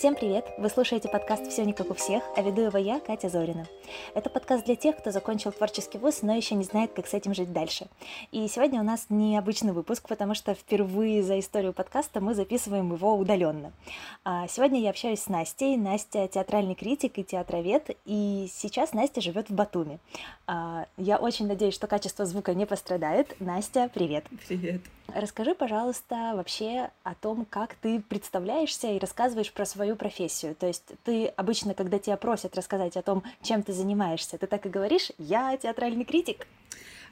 Всем привет! Вы слушаете подкаст «Все не как у всех», а веду его я, Катя Зорина. Это подкаст для тех, кто закончил творческий вуз, но еще не знает, как с этим жить дальше. И сегодня у нас необычный выпуск, потому что впервые за историю подкаста мы записываем его удаленно. А сегодня я общаюсь с Настей. Настя — театральный критик и театровед, и сейчас Настя живет в Батуми. А, я очень надеюсь, что качество звука не пострадает. Настя, привет! Привет! Расскажи, пожалуйста, вообще о том, как ты представляешься и рассказываешь про свою профессию. То есть ты обычно, когда тебя просят рассказать о том, чем ты занимаешься, ты так и говоришь «я театральный критик».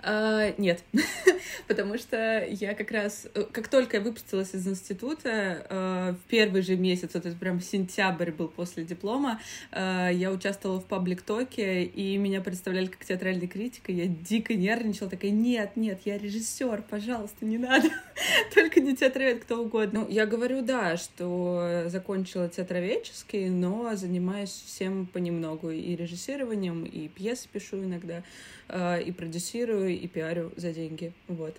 А, нет, потому что я как раз, э, как только я выпустилась из института, э, в первый же месяц, это прям сентябрь был после диплома, э, я участвовала в паблик-токе, и меня представляли как театральный критик, и я дико нервничала, такая, нет, нет, я режиссер, пожалуйста, не надо, только не театровед, кто угодно. Ну, я говорю, да, что закончила театроведческий, но занимаюсь всем понемногу, и режиссированием, и пьесы пишу иногда, и продюсирую, и пиарю за деньги. Вот.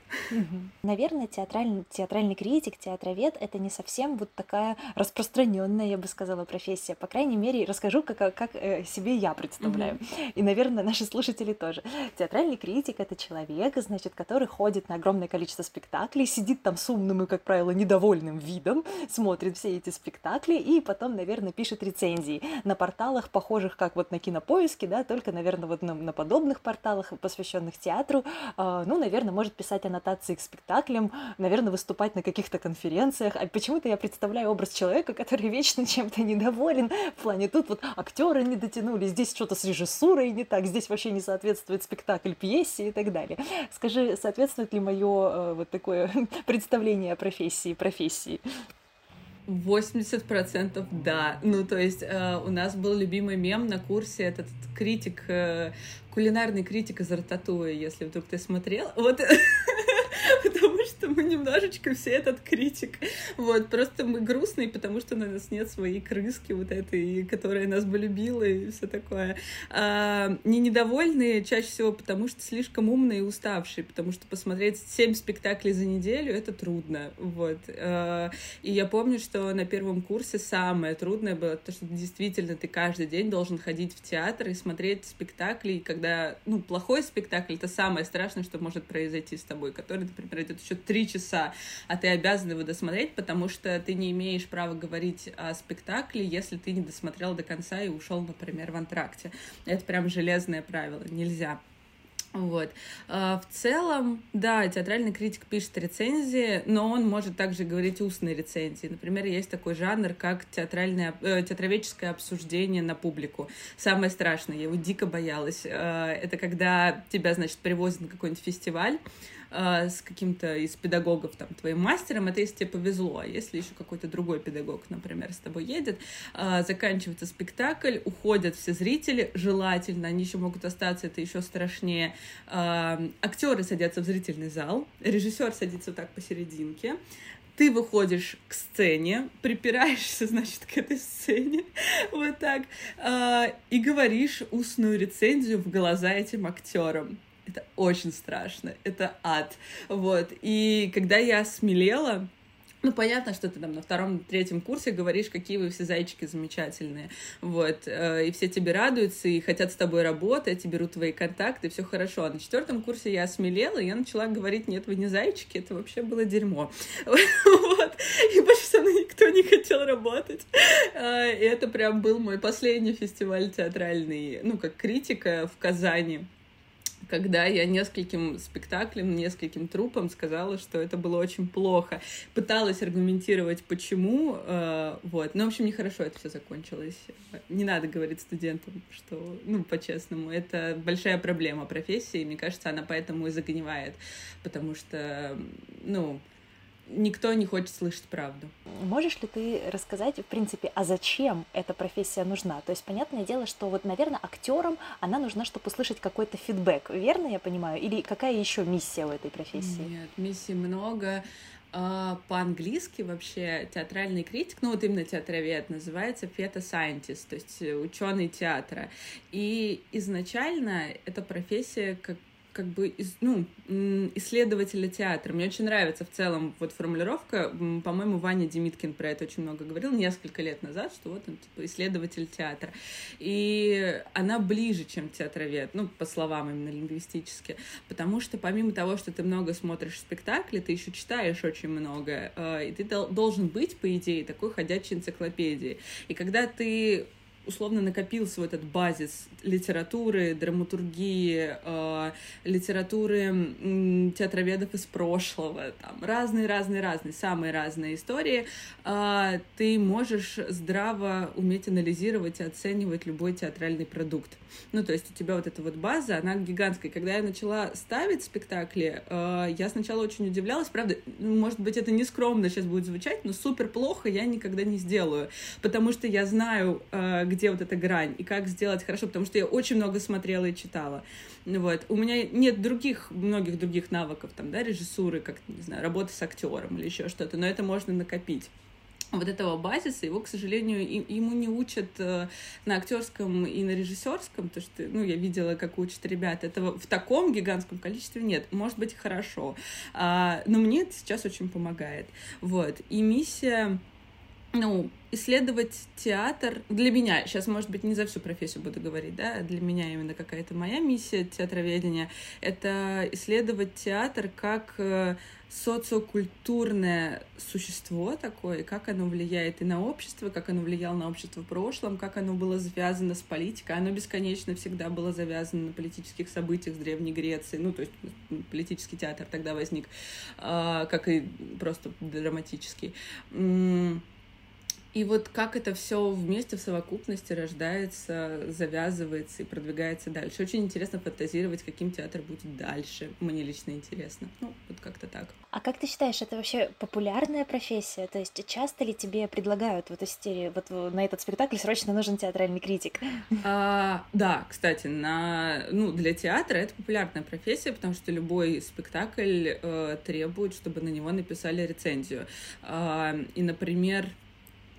Наверное, театральный, театральный критик, театровед — это не совсем вот такая распространенная, я бы сказала, профессия. По крайней мере, расскажу, как, как э, себе я представляю. И, наверное, наши слушатели тоже. Театральный критик — это человек, значит, который ходит на огромное количество спектаклей, сидит там с умным и, как правило, недовольным видом, смотрит все эти спектакли и потом, наверное, пишет рецензии на порталах, похожих как вот на кинопоиске, да, только, наверное, вот на, на подобных порталах, посвященных театру, театру, а, ну, наверное, может писать аннотации к спектаклям, наверное, выступать на каких-то конференциях. А почему-то я представляю образ человека, который вечно чем-то недоволен. В плане тут вот актеры не дотянули, здесь что-то с режиссурой не так, здесь вообще не соответствует спектакль пьесе и так далее. Скажи, соответствует ли мое э, вот такое представление о профессии, профессии? 80% да. Ну, то есть э, у нас был любимый мем на курсе, этот критик, э, кулинарный критик из Рататуи, если вдруг ты смотрел. Вот потому что мы немножечко все этот критик. Вот, просто мы грустные, потому что у нас нет своей крыски вот этой, которая нас бы любила и все такое. А, не недовольные чаще всего, потому что слишком умные и уставшие, потому что посмотреть семь спектаклей за неделю — это трудно, вот. А, и я помню, что на первом курсе самое трудное было то, что действительно ты каждый день должен ходить в театр и смотреть спектакли, и когда, ну, плохой спектакль — это самое страшное, что может произойти с тобой, который, например, идет еще три часа, а ты обязан его досмотреть, потому что ты не имеешь права говорить о спектакле, если ты не досмотрел до конца и ушел, например, в антракте. Это прям железное правило, нельзя. Вот. А, в целом, да, театральный критик пишет рецензии, но он может также говорить устные рецензии. Например, есть такой жанр, как театральное, э, театроведческое обсуждение на публику. Самое страшное, я его дико боялась. Э, это когда тебя, значит, привозят на какой-нибудь фестиваль, э, с каким-то из педагогов, там, твоим мастером, это если тебе повезло, а если еще какой-то другой педагог, например, с тобой едет, э, заканчивается спектакль, уходят все зрители, желательно, они еще могут остаться, это еще страшнее, э, актеры садятся в зрительный зал, режиссер садится вот так посерединке, ты выходишь к сцене, припираешься, значит, к этой сцене, вот так, э, и говоришь устную рецензию в глаза этим актерам. Это очень страшно, это ад. Вот. И когда я смелела, ну, понятно, что ты там на втором, третьем курсе говоришь, какие вы все зайчики замечательные, вот, э, и все тебе радуются, и хотят с тобой работать, и берут твои контакты, все хорошо. А на четвертом курсе я осмелела, и я начала говорить, нет, вы не зайчики, это вообще было дерьмо. Вот, и больше со мной никто не хотел работать. Э, и это прям был мой последний фестиваль театральный, ну, как критика в Казани когда я нескольким спектаклям, нескольким трупам сказала, что это было очень плохо. Пыталась аргументировать, почему, э, вот. Но, в общем, нехорошо это все закончилось. Не надо говорить студентам, что, ну, по-честному, это большая проблема профессии, мне кажется, она поэтому и загнивает, потому что, ну, никто не хочет слышать правду. Можешь ли ты рассказать, в принципе, а зачем эта профессия нужна? То есть, понятное дело, что вот, наверное, актерам она нужна, чтобы услышать какой-то фидбэк. Верно я понимаю? Или какая еще миссия у этой профессии? Нет, миссий много. А, по-английски вообще театральный критик, ну вот именно театровед, называется фета scientist, то есть ученый театра. И изначально эта профессия как как бы ну, исследователя театра. Мне очень нравится в целом вот формулировка, по-моему, Ваня Демиткин про это очень много говорил несколько лет назад, что вот он типа исследователь театра. И она ближе, чем театровед, ну, по словам именно лингвистически, потому что помимо того, что ты много смотришь спектакли, ты еще читаешь очень много, э, и ты должен быть, по идее, такой ходячей энциклопедией. И когда ты условно накопил свой этот базис литературы, драматургии, э, литературы э, театроведов из прошлого, там разные-разные-разные, самые разные истории, э, ты можешь здраво уметь анализировать и оценивать любой театральный продукт. Ну, то есть у тебя вот эта вот база, она гигантская. Когда я начала ставить спектакли, э, я сначала очень удивлялась, правда, ну, может быть, это не скромно сейчас будет звучать, но супер плохо я никогда не сделаю, потому что я знаю, э, где вот эта грань и как сделать хорошо, потому что я очень много смотрела и читала. Вот. У меня нет других, многих других навыков, там, да, режиссуры, как, не знаю, работы с актером или еще что-то, но это можно накопить. Вот этого базиса, его, к сожалению, ему не учат э, на актерском и на режиссерском, то что, ну, я видела, как учат ребят, этого в таком гигантском количестве нет, может быть, хорошо, а, но мне это сейчас очень помогает, вот, и миссия ну, исследовать театр для меня, сейчас, может быть, не за всю профессию буду говорить, да, для меня именно какая-то моя миссия театроведения, это исследовать театр как э, социокультурное существо такое, как оно влияет и на общество, как оно влияло на общество в прошлом, как оно было связано с политикой. Оно бесконечно всегда было завязано на политических событиях с Древней Греции. Ну, то есть политический театр тогда возник, а, как и просто драматический. И вот как это все вместе в совокупности рождается, завязывается и продвигается дальше. Очень интересно фантазировать, каким театр будет дальше. Мне лично интересно. Ну, вот как-то так. А как ты считаешь, это вообще популярная профессия? То есть часто ли тебе предлагают вот из серии, вот на этот спектакль срочно нужен театральный критик? А, да, кстати, на, ну, для театра это популярная профессия, потому что любой спектакль э, требует, чтобы на него написали рецензию. Э, и, например,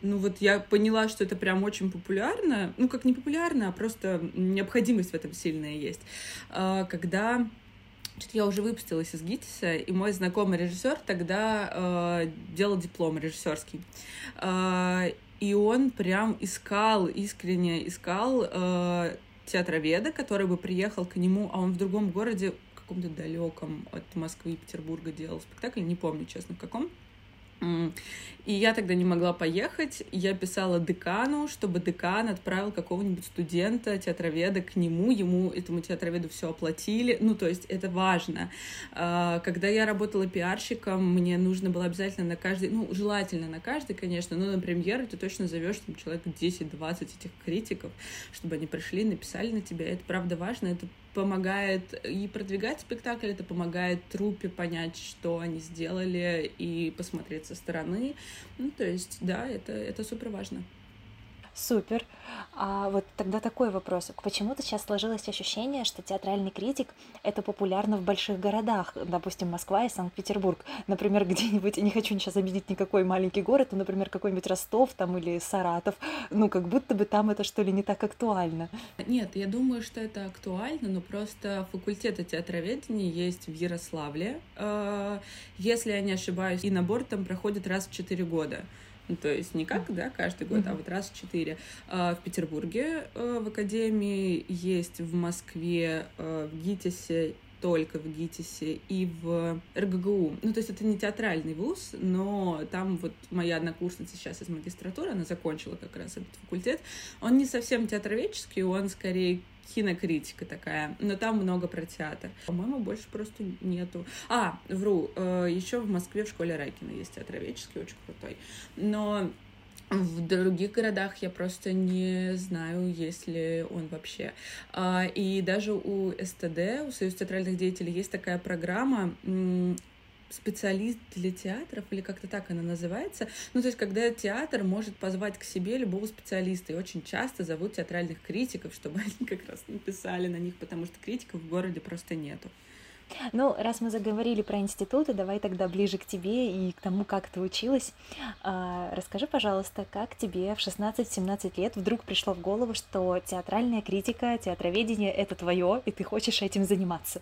ну вот я поняла, что это прям очень популярно, ну как не популярно, а просто необходимость в этом сильная есть. А, когда что-то я уже выпустилась из ГИТИСа, и мой знакомый режиссер тогда э, делал диплом режиссерский. Э, и он прям искал, искренне искал э, театроведа, который бы приехал к нему, а он в другом городе, каком-то далеком от Москвы и Петербурга делал спектакль, не помню, честно, в каком. И я тогда не могла поехать. Я писала декану, чтобы декан отправил какого-нибудь студента, театроведа к нему. Ему, этому театроведу все оплатили. Ну, то есть это важно. А, когда я работала пиарщиком, мне нужно было обязательно на каждый, ну, желательно на каждый, конечно, но на премьеру ты точно зовешь там человек 10-20 этих критиков, чтобы они пришли, написали на тебя. Это правда важно, это помогает и продвигать спектакль, это помогает трупе понять, что они сделали, и посмотреть со стороны. Ну, то есть, да, это, это супер важно. Супер. А вот тогда такой вопрос. Почему-то сейчас сложилось ощущение, что театральный критик — это популярно в больших городах, допустим, Москва и Санкт-Петербург. Например, где-нибудь, не хочу сейчас обидеть никакой маленький город, но, например, какой-нибудь Ростов там или Саратов. Ну, как будто бы там это, что ли, не так актуально. Нет, я думаю, что это актуально, но просто факультеты театроведения есть в Ярославле. А, если я не ошибаюсь, и набор там проходит раз в четыре года. То есть не как, да, каждый год, а вот раз в четыре. А, в Петербурге э, в Академии есть, в Москве, э, в ГИТИСе только в ГИТИСе и в РГГУ. Ну, то есть это не театральный вуз, но там вот моя однокурсница сейчас из магистратуры, она закончила как раз этот факультет. Он не совсем театроведческий, он скорее кинокритика такая, но там много про театр. По-моему, больше просто нету. А, вру, э, еще в Москве в школе Райкина есть театроведческий, очень крутой. Но в других городах я просто не знаю, есть ли он вообще. А, и даже у СТД, у Союза театральных деятелей, есть такая программа специалист для театров, или как-то так она называется. Ну, то есть, когда театр может позвать к себе любого специалиста, и очень часто зовут театральных критиков, чтобы они как раз написали на них, потому что критиков в городе просто нету. Ну, раз мы заговорили про институты, давай тогда ближе к тебе и к тому, как ты училась. А, расскажи, пожалуйста, как тебе в 16-17 лет вдруг пришло в голову, что театральная критика, театроведение — это твое, и ты хочешь этим заниматься?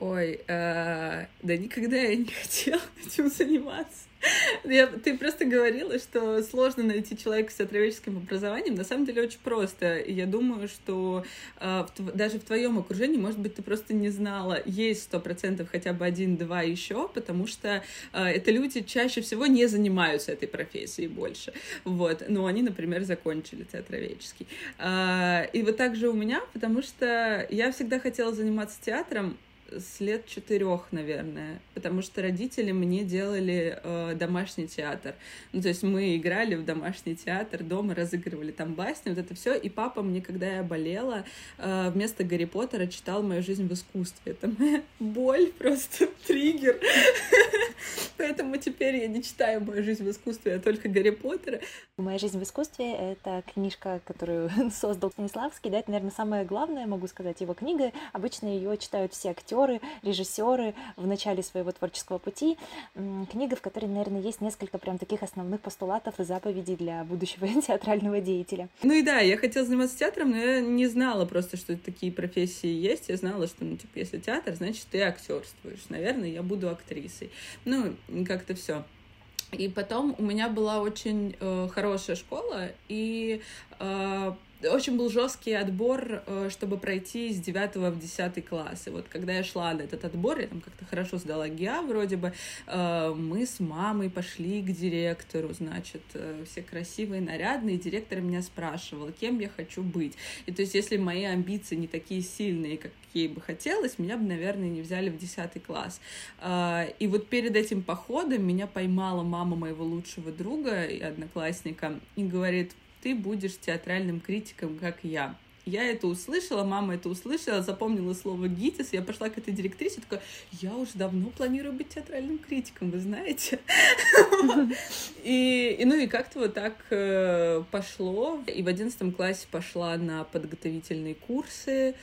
Ой, э, да никогда я не хотела этим заниматься. Я, ты просто говорила, что сложно найти человека с театроведческим образованием. На самом деле очень просто. Я думаю, что э, в, даже в твоем окружении, может быть, ты просто не знала, есть сто процентов хотя бы один-два еще, потому что э, это люди чаще всего не занимаются этой профессией больше. Вот. Но они, например, закончили театроведческий. Э, и вот так же у меня, потому что я всегда хотела заниматься театром, с лет четырех, наверное, потому что родители мне делали э, домашний театр. Ну, то есть мы играли в домашний театр, дома разыгрывали там басни, вот это все. И папа мне, когда я болела, э, вместо Гарри Поттера читал мою жизнь в искусстве. Это моя боль, просто триггер. Поэтому теперь я не читаю мою жизнь в искусстве, а только Гарри Поттера. Моя жизнь в искусстве — это книжка, которую создал Станиславский. Да, это, наверное, самое главное, могу сказать, его книга. Обычно ее читают все актеры актеры, режиссеры в начале своего творческого пути. Книга, в которой, наверное, есть несколько прям таких основных постулатов и заповедей для будущего театрального деятеля. Ну и да, я хотела заниматься театром, но я не знала просто, что такие профессии есть. Я знала, что, ну, типа, если театр, значит, ты актерствуешь. Наверное, я буду актрисой. Ну, как-то все. И потом у меня была очень э, хорошая школа, и э, очень был жесткий отбор, э, чтобы пройти с 9 в 10 класс. И вот когда я шла на этот отбор, я там как-то хорошо сдала ГИА вроде бы, э, мы с мамой пошли к директору, значит, э, все красивые, нарядные, и директор меня спрашивал, кем я хочу быть. И то есть, если мои амбиции не такие сильные, как ей бы хотелось, меня бы, наверное, не взяли в 10 класс. И вот перед этим походом меня поймала мама моего лучшего друга и одноклассника и говорит, ты будешь театральным критиком, как я. Я это услышала, мама это услышала, запомнила слово ГИТИС, я пошла к этой директрисе, такая, я уже давно планирую быть театральным критиком, вы знаете. И, ну и как-то вот так э, пошло. И в одиннадцатом классе пошла на подготовительные курсы,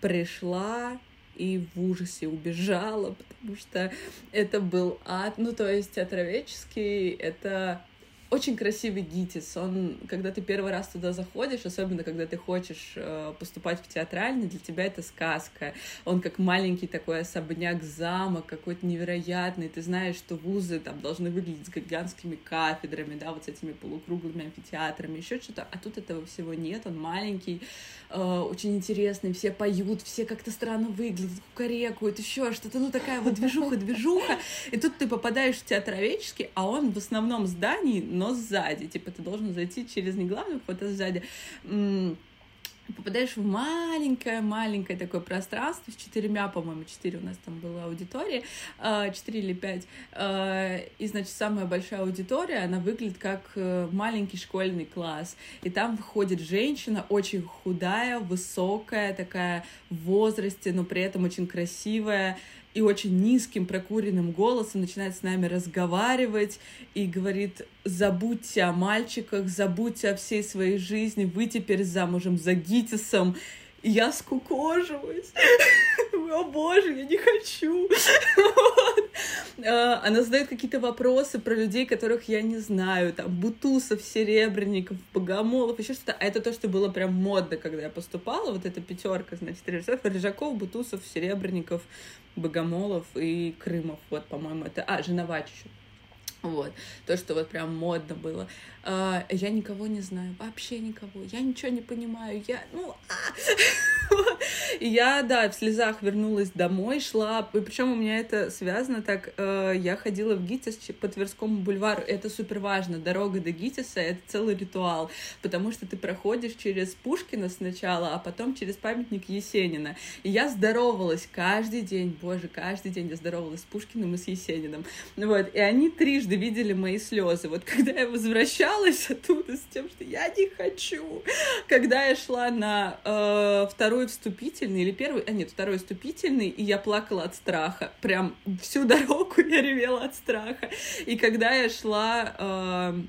пришла, и в ужасе убежала, потому что это был ад. Ну, то есть театроведческий — это очень красивый ГИТИС. Он, когда ты первый раз туда заходишь, особенно когда ты хочешь э, поступать в театральный, для тебя это сказка. Он как маленький такой особняк, замок какой-то невероятный. Ты знаешь, что вузы там должны выглядеть с гигантскими кафедрами, да, вот с этими полукруглыми амфитеатрами, еще что-то. А тут этого всего нет. Он маленький, э, очень интересный, все поют, все как-то странно выглядят, кукарекают, еще что-то. Ну, такая вот движуха, движуха. И тут ты попадаешь в театроведческий, а он в основном здании, но но сзади. Типа ты должен зайти через не главный вход, а сзади. Попадаешь в маленькое-маленькое такое пространство с четырьмя, по-моему, четыре у нас там была аудитория, а, четыре или пять, а, и, значит, самая большая аудитория, она выглядит как э, маленький школьный класс, и там выходит женщина очень худая, высокая, такая в возрасте, но при этом очень красивая, и очень низким прокуренным голосом начинает с нами разговаривать и говорит, забудьте о мальчиках, забудьте о всей своей жизни, вы теперь замужем за Гитисом. И я скукоживаюсь. О боже, я не хочу. А, она задает какие-то вопросы про людей, которых я не знаю. Там Бутусов, Серебренников, Богомолов, еще что-то. А это то, что было прям модно, когда я поступала. Вот эта пятерка, значит, режиссеров. Рыжаков, Бутусов, Серебренников, Богомолов и Крымов. Вот, по-моему, это... А, Женовач еще. Вот. То, что вот прям модно было. А, я никого не знаю, вообще никого. Я ничего не понимаю. Я, ну, а! И я, да, в слезах вернулась домой, шла. И причем у меня это связано так. Э, я ходила в ГИТИС по Тверскому бульвару. Это супер важно. Дорога до ГИТИСа — это целый ритуал. Потому что ты проходишь через Пушкина сначала, а потом через памятник Есенина. И я здоровалась каждый день. Боже, каждый день я здоровалась с Пушкиным и с Есениным. Вот. И они трижды видели мои слезы. Вот когда я возвращалась, оттуда с тем, что я не хочу. Когда я шла на э, второй вступительный или первый, а нет, второй вступительный, и я плакала от страха. Прям всю дорогу я ревела от страха. И когда я шла э,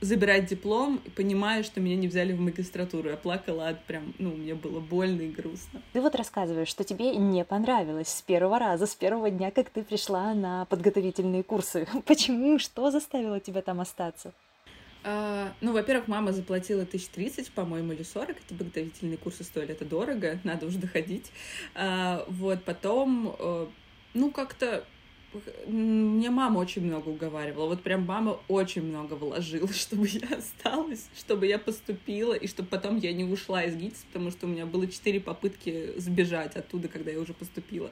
забирать диплом, понимая, что меня не взяли в магистратуру. Я плакала от прям, ну, мне было больно и грустно. Ты вот рассказываешь, что тебе не понравилось с первого раза, с первого дня, как ты пришла на подготовительные курсы. Почему? Что заставило тебя там остаться? Uh, ну, во-первых, мама заплатила тысяч тридцать, по-моему, или сорок. Эти подготовительные курсы стоили, это дорого, надо уже доходить. Uh, вот, потом, uh, ну, как-то мне мама очень много уговаривала. Вот прям мама очень много вложила, чтобы я осталась, чтобы я поступила, и чтобы потом я не ушла из ГИТИС, потому что у меня было четыре попытки сбежать оттуда, когда я уже поступила.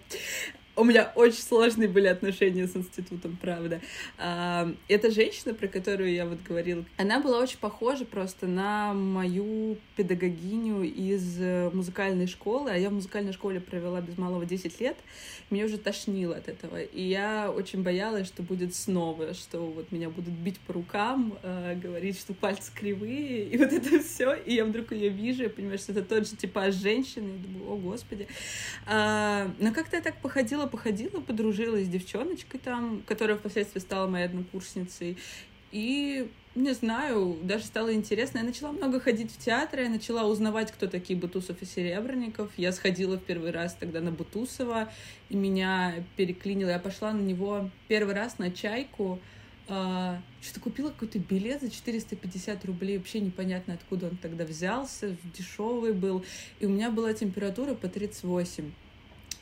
У меня очень сложные были отношения с институтом, правда. А, эта женщина, про которую я вот говорила, она была очень похожа просто на мою педагогиню из э, музыкальной школы, а я в музыкальной школе провела без малого 10 лет, мне уже тошнило от этого, и я очень боялась, что будет снова, что вот меня будут бить по рукам, э, говорить, что пальцы кривые, и вот это все, и я вдруг ее вижу, я понимаю, что это тот же типаж женщины, и думаю, о, господи. А, но как-то я так походила походила, подружилась с девчоночкой там, которая впоследствии стала моей однокурсницей. И не знаю, даже стало интересно. Я начала много ходить в театр, я начала узнавать, кто такие Бутусов и Серебренников. Я сходила в первый раз тогда на Бутусова, и меня переклинило. Я пошла на него первый раз на чайку. Uh, что-то купила какой-то билет за 450 рублей, вообще непонятно, откуда он тогда взялся, дешевый был, и у меня была температура по 38.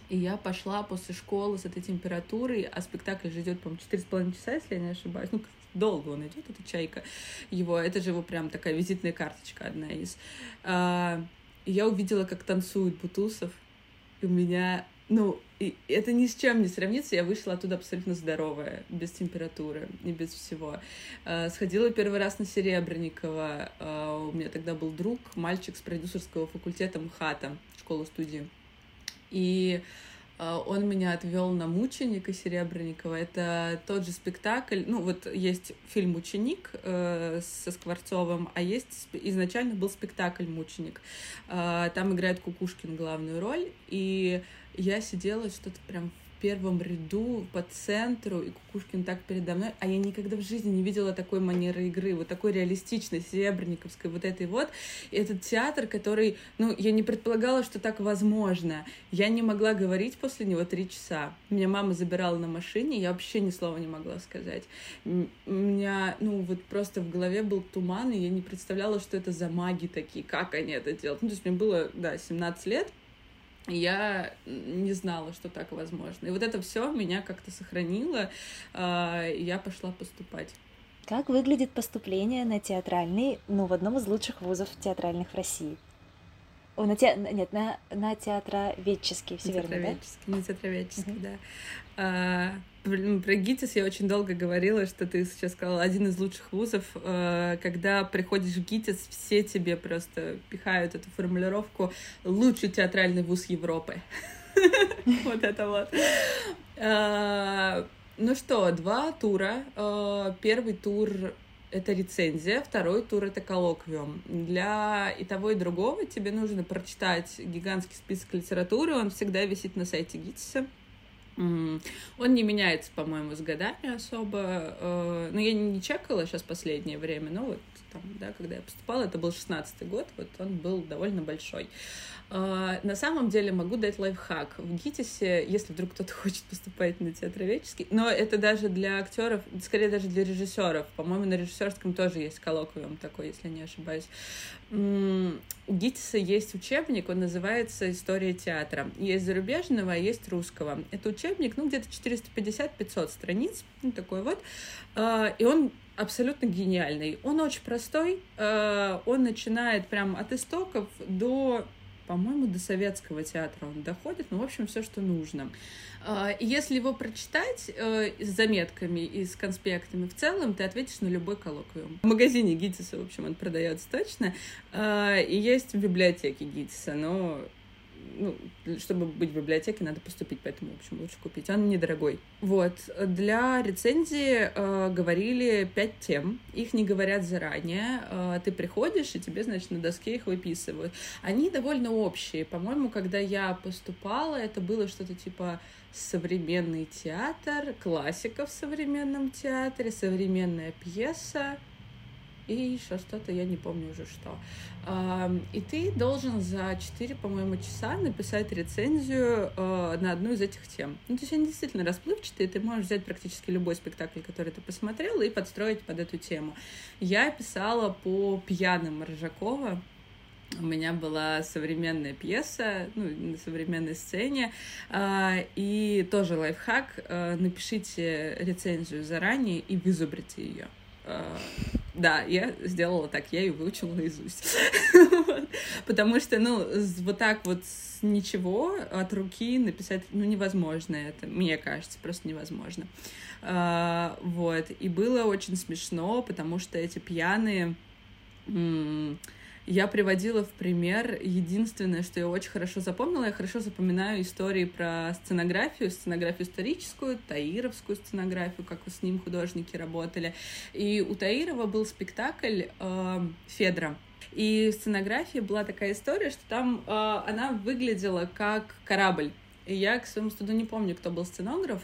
И я пошла после школы с этой температурой, а спектакль же идет, по-моему, четыре с половиной часа, если я не ошибаюсь. Ну, долго он идет, эта чайка его. Это же его прям такая визитная карточка одна из. А, и я увидела, как танцует Бутусов, и у меня, ну, и это ни с чем не сравнится. Я вышла оттуда абсолютно здоровая, без температуры и без всего. А, сходила первый раз на Серебренникова. А, у меня тогда был друг, мальчик с продюсерского факультета МХАТа, школа-студии и э, он меня отвел на «Мученика» Серебренникова. Это тот же спектакль. Ну, вот есть фильм «Ученик» э, со Скворцовым, а есть изначально был спектакль «Мученик». Э, там играет Кукушкин главную роль, и я сидела что-то прям первом ряду по центру, и Кукушкин так передо мной, а я никогда в жизни не видела такой манеры игры, вот такой реалистичной, серебряниковской, вот этой вот. И этот театр, который, ну, я не предполагала, что так возможно. Я не могла говорить после него три часа. Меня мама забирала на машине, я вообще ни слова не могла сказать. У меня, ну, вот просто в голове был туман, и я не представляла, что это за маги такие, как они это делают. Ну, то есть мне было, да, 17 лет, я не знала, что так возможно. И вот это все меня как-то сохранило, а, я пошла поступать. Как выглядит поступление на театральный, ну, в одном из лучших вузов театральных в России? О, на те... Нет, на, на театроведческий, все верно, да? На театроведческий, uh-huh. да. А, про ГИТИС я очень долго говорила, что ты сейчас сказала один из лучших вузов. А, когда приходишь в ГИТИС, все тебе просто пихают эту формулировку «лучший театральный вуз Европы». Вот это вот. А, ну что, два тура. А, первый тур это рецензия, второй тур это коллоквиум. Для и того, и другого тебе нужно прочитать гигантский список литературы, он всегда висит на сайте ГИТИСа. Он не меняется, по-моему, с годами особо. Э, но я не чекала сейчас последнее время, но вот там, да, когда я поступала, это был шестнадцатый год, вот он был довольно большой. А, на самом деле могу дать лайфхак. В ГИТИСе, если вдруг кто-то хочет поступать на театроведческий, но это даже для актеров, скорее даже для режиссеров. По-моему, на режиссерском тоже есть коллоквиум такой, если не ошибаюсь. У ГИТИСа есть учебник, он называется «История театра». Есть зарубежного, а есть русского. Это учебник, ну, где-то 450-500 страниц, ну, такой вот. А, и он абсолютно гениальный. Он очень простой, а, он начинает прям от истоков до по-моему, до советского театра он доходит, ну, в общем, все, что нужно. А, если его прочитать э, с заметками и с конспектами в целом, ты ответишь на любой коллоквиум. В магазине Гитиса, в общем, он продается точно, и есть в библиотеке Гитиса, но ну, чтобы быть в библиотеке, надо поступить, поэтому, в общем, лучше купить. Он недорогой. Вот. Для рецензии э, говорили пять тем. Их не говорят заранее. Э, ты приходишь, и тебе, значит, на доске их выписывают. Они довольно общие. По-моему, когда я поступала, это было что-то типа современный театр, классика в современном театре, современная пьеса, и еще что-то, я не помню уже что. И ты должен за 4, по-моему, часа написать рецензию э, на одну из этих тем. Ну, то есть они действительно расплывчатые, ты можешь взять практически любой спектакль, который ты посмотрел, и подстроить под эту тему. Я писала по пьяным Рыжакова, у меня была современная пьеса, ну, на современной сцене, а, и тоже лайфхак, а, напишите рецензию заранее и вызубрите ее. А, да, я сделала так, я ее выучила наизусть. Потому что, ну, вот так вот с ничего от руки написать, ну, невозможно это, мне кажется, просто невозможно. Вот, и было очень смешно, потому что эти пьяные я приводила в пример единственное, что я очень хорошо запомнила. Я хорошо запоминаю истории про сценографию, сценографию историческую, таировскую сценографию, как с ним художники работали. И у Таирова был спектакль э, «Федра». И в сценографии была такая история, что там э, она выглядела как корабль. И я, к своему студу, не помню, кто был сценограф.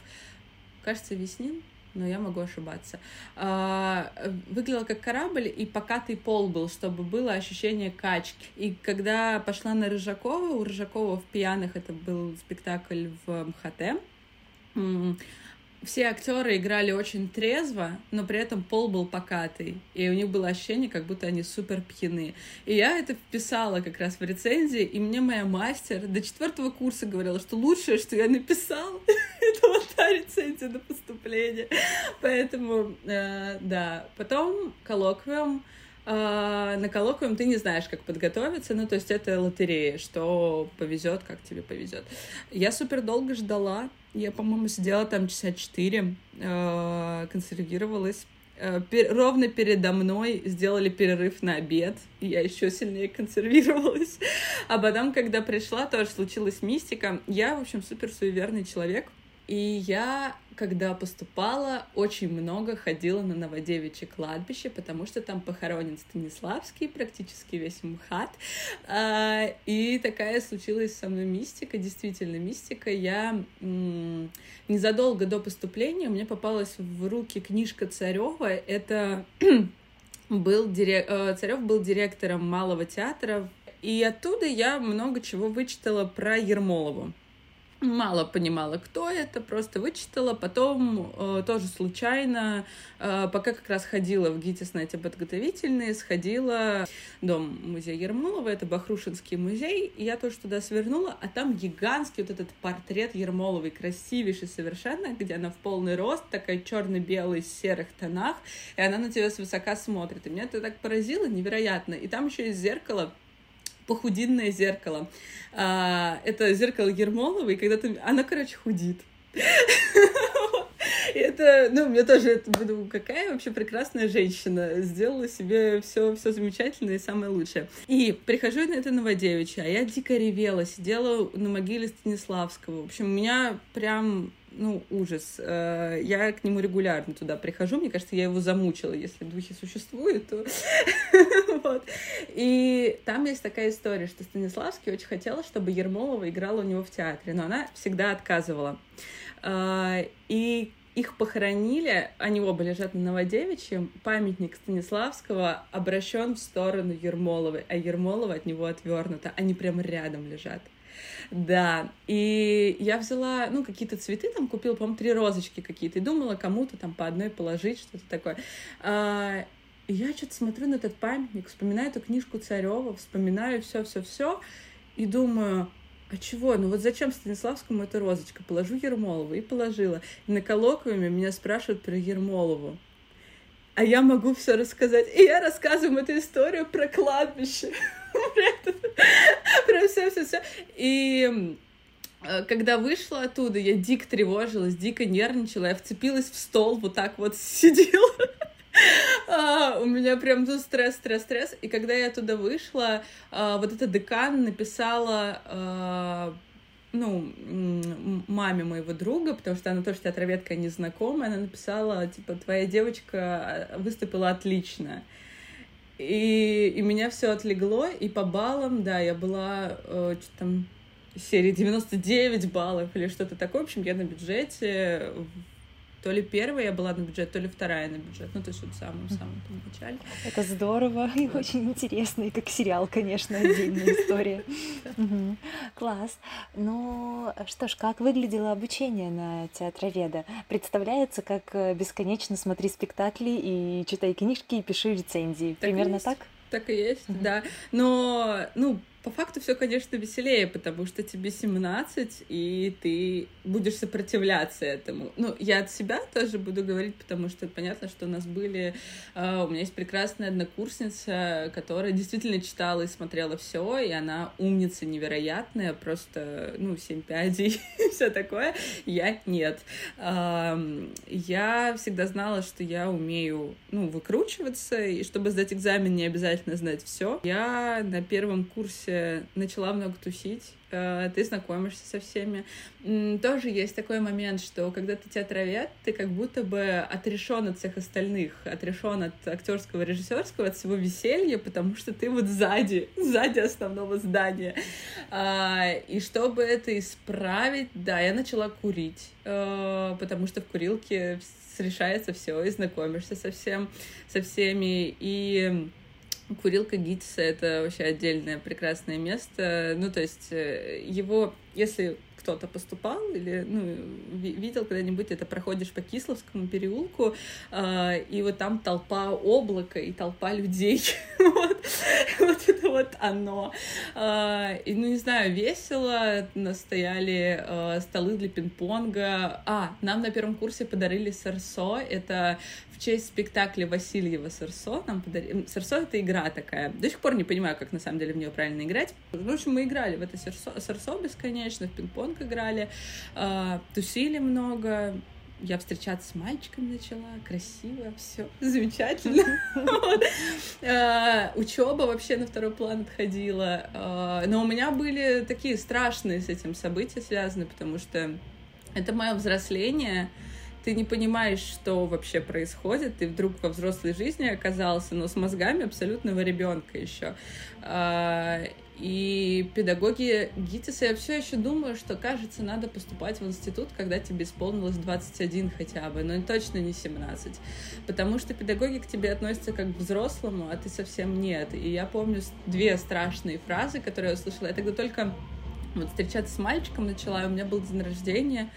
Кажется, Веснин но я могу ошибаться. А, выглядел как корабль, и покатый пол был, чтобы было ощущение качки. И когда пошла на Рыжакова, у Рыжакова в «Пьяных» это был спектакль в МХТ, все актеры играли очень трезво, но при этом пол был покатый. И у них было ощущение, как будто они супер пьяны. И я это вписала как раз в рецензии, и мне моя мастер до четвертого курса говорила, что лучшее, что я написал, это вот та рецензия на поступление. Поэтому, э, да. Потом коллоквиум. А, на коллоквиум ты не знаешь, как подготовиться, ну, то есть это лотерея, что повезет, как тебе повезет. Я супер долго ждала, я, по-моему, сидела там часа четыре, э, консервировалась. Э, ровно передо мной сделали перерыв на обед, и я еще сильнее консервировалась. А потом, когда пришла, тоже случилась мистика. Я, в общем, супер суеверный человек, и я когда поступала, очень много ходила на Новодевичье кладбище, потому что там похоронен Станиславский, практически весь МХАТ. А, и такая случилась со мной мистика, действительно мистика. Я незадолго до поступления мне попалась в руки книжка Царева. Это был дирек... Э, Царев был директором Малого театра, и оттуда я много чего вычитала про Ермолову мало понимала, кто это, просто вычитала, потом э, тоже случайно, э, пока как раз ходила в ГИТИС на эти подготовительные, сходила в дом музея Ермолова, это Бахрушинский музей, и я тоже туда свернула, а там гигантский вот этот портрет Ермоловой, красивейший совершенно, где она в полный рост, такая черно-белый, в серых тонах, и она на тебя свысока смотрит, и меня это так поразило, невероятно, и там еще есть зеркало, похудинное зеркало. А, это зеркало Ермолова, и когда ты... Она, короче, худит. Это, ну, мне тоже это, думаю, какая вообще прекрасная женщина, сделала себе все, все замечательное и самое лучшее. И прихожу на это Новодевичье, а я дико ревела, сидела на могиле Станиславского. В общем, у меня прям ну, ужас. Э, я к нему регулярно туда прихожу. Мне кажется, я его замучила. Если духи существуют, то... вот. И там есть такая история, что Станиславский очень хотела, чтобы Ермолова играла у него в театре, но она всегда отказывала. Э, и их похоронили, они оба лежат на Новодевичье, памятник Станиславского обращен в сторону Ермоловой, а Ермолова от него отвернута. Они прямо рядом лежат. Да, и я взяла, ну, какие-то цветы там купила, по-моему, три розочки какие-то, и думала кому-то там по одной положить, что-то такое. И я что-то смотрю на этот памятник, вспоминаю эту книжку Царева, вспоминаю все-все-все, и думаю, а чего? Ну вот зачем Станиславскому эта розочка? Положу Ермолову. И положила. И на коллоквиуме меня спрашивают про Ермолову. А я могу все рассказать. И я рассказываю эту историю про кладбище. Про все-все-все. И э, когда вышла оттуда, я дико тревожилась, дико нервничала, я вцепилась в стол, вот так вот сидела. А, у меня прям тут стресс, стресс, стресс. И когда я оттуда вышла, а, вот эта декан написала а, ну, маме моего друга, потому что она тоже театроведка незнакомая, она написала, типа, твоя девочка выступила отлично. И, и меня все отлегло, и по баллам, да, я была э, что там серии 99 баллов или что-то такое. В общем, я на бюджете То ли первая я была на бюджет, то ли вторая на бюджет. Ну, то есть вот в самом-самом начале. Это здорово и очень интересно, и как сериал, конечно, отдельная история. Класс. Ну, что ж, как выглядело обучение на театроведа? Представляется, как э, бесконечно смотри спектакли и читай книжки и пиши рецензии. Примерно так? Так и есть, да. Но, ну, по факту все, конечно, веселее, потому что тебе 17, и ты будешь сопротивляться этому. Ну, я от себя тоже буду говорить, потому что понятно, что у нас были... Uh, у меня есть прекрасная однокурсница, которая действительно читала и смотрела все, и она умница невероятная, просто, ну, семь пядей и все такое. Я нет. Uh, я всегда знала, что я умею, ну, выкручиваться, и чтобы сдать экзамен, не обязательно знать все. Я на первом курсе начала много тусить, э, ты знакомишься со всеми. Тоже есть такой момент, что когда ты театровед, ты как будто бы отрешен от всех остальных, отрешен от актерского, режиссерского, от всего веселья, потому что ты вот сзади, сзади основного здания. А, и чтобы это исправить, да, я начала курить, э, потому что в курилке решается все, и знакомишься со всем, со всеми, и Курилка Гитса — это вообще отдельное прекрасное место. Ну, то есть э, его, если кто-то поступал или ну, видел когда-нибудь, это проходишь по Кисловскому переулку, э, и вот там толпа облака и толпа людей. вот, вот это вот оно. Э, и, ну, не знаю, весело. Настояли э, столы для пинг-понга. А, нам на первом курсе подарили сарсо. Это в честь спектакля Васильева Сарсо нам подарили... Сарсо — это игра такая. До сих пор не понимаю, как на самом деле в нее правильно играть. В общем, мы играли в это Сарсо, Сарсо бесконечно, в пинг-понг играли, э, тусили много, я встречаться с мальчиками начала, красиво, все замечательно. Э, Учеба вообще на второй план отходила. Э, но у меня были такие страшные с этим события связаны, потому что это мое взросление, ты не понимаешь, что вообще происходит, ты вдруг во взрослой жизни оказался, но с мозгами абсолютного ребенка еще. А, и педагоги ГИТИСа, я все еще думаю, что, кажется, надо поступать в институт, когда тебе исполнилось 21 хотя бы, но точно не 17. Потому что педагоги к тебе относятся как к взрослому, а ты совсем нет. И я помню две страшные фразы, которые я услышала. Я тогда только вот встречаться с мальчиком начала, и у меня был день рождения,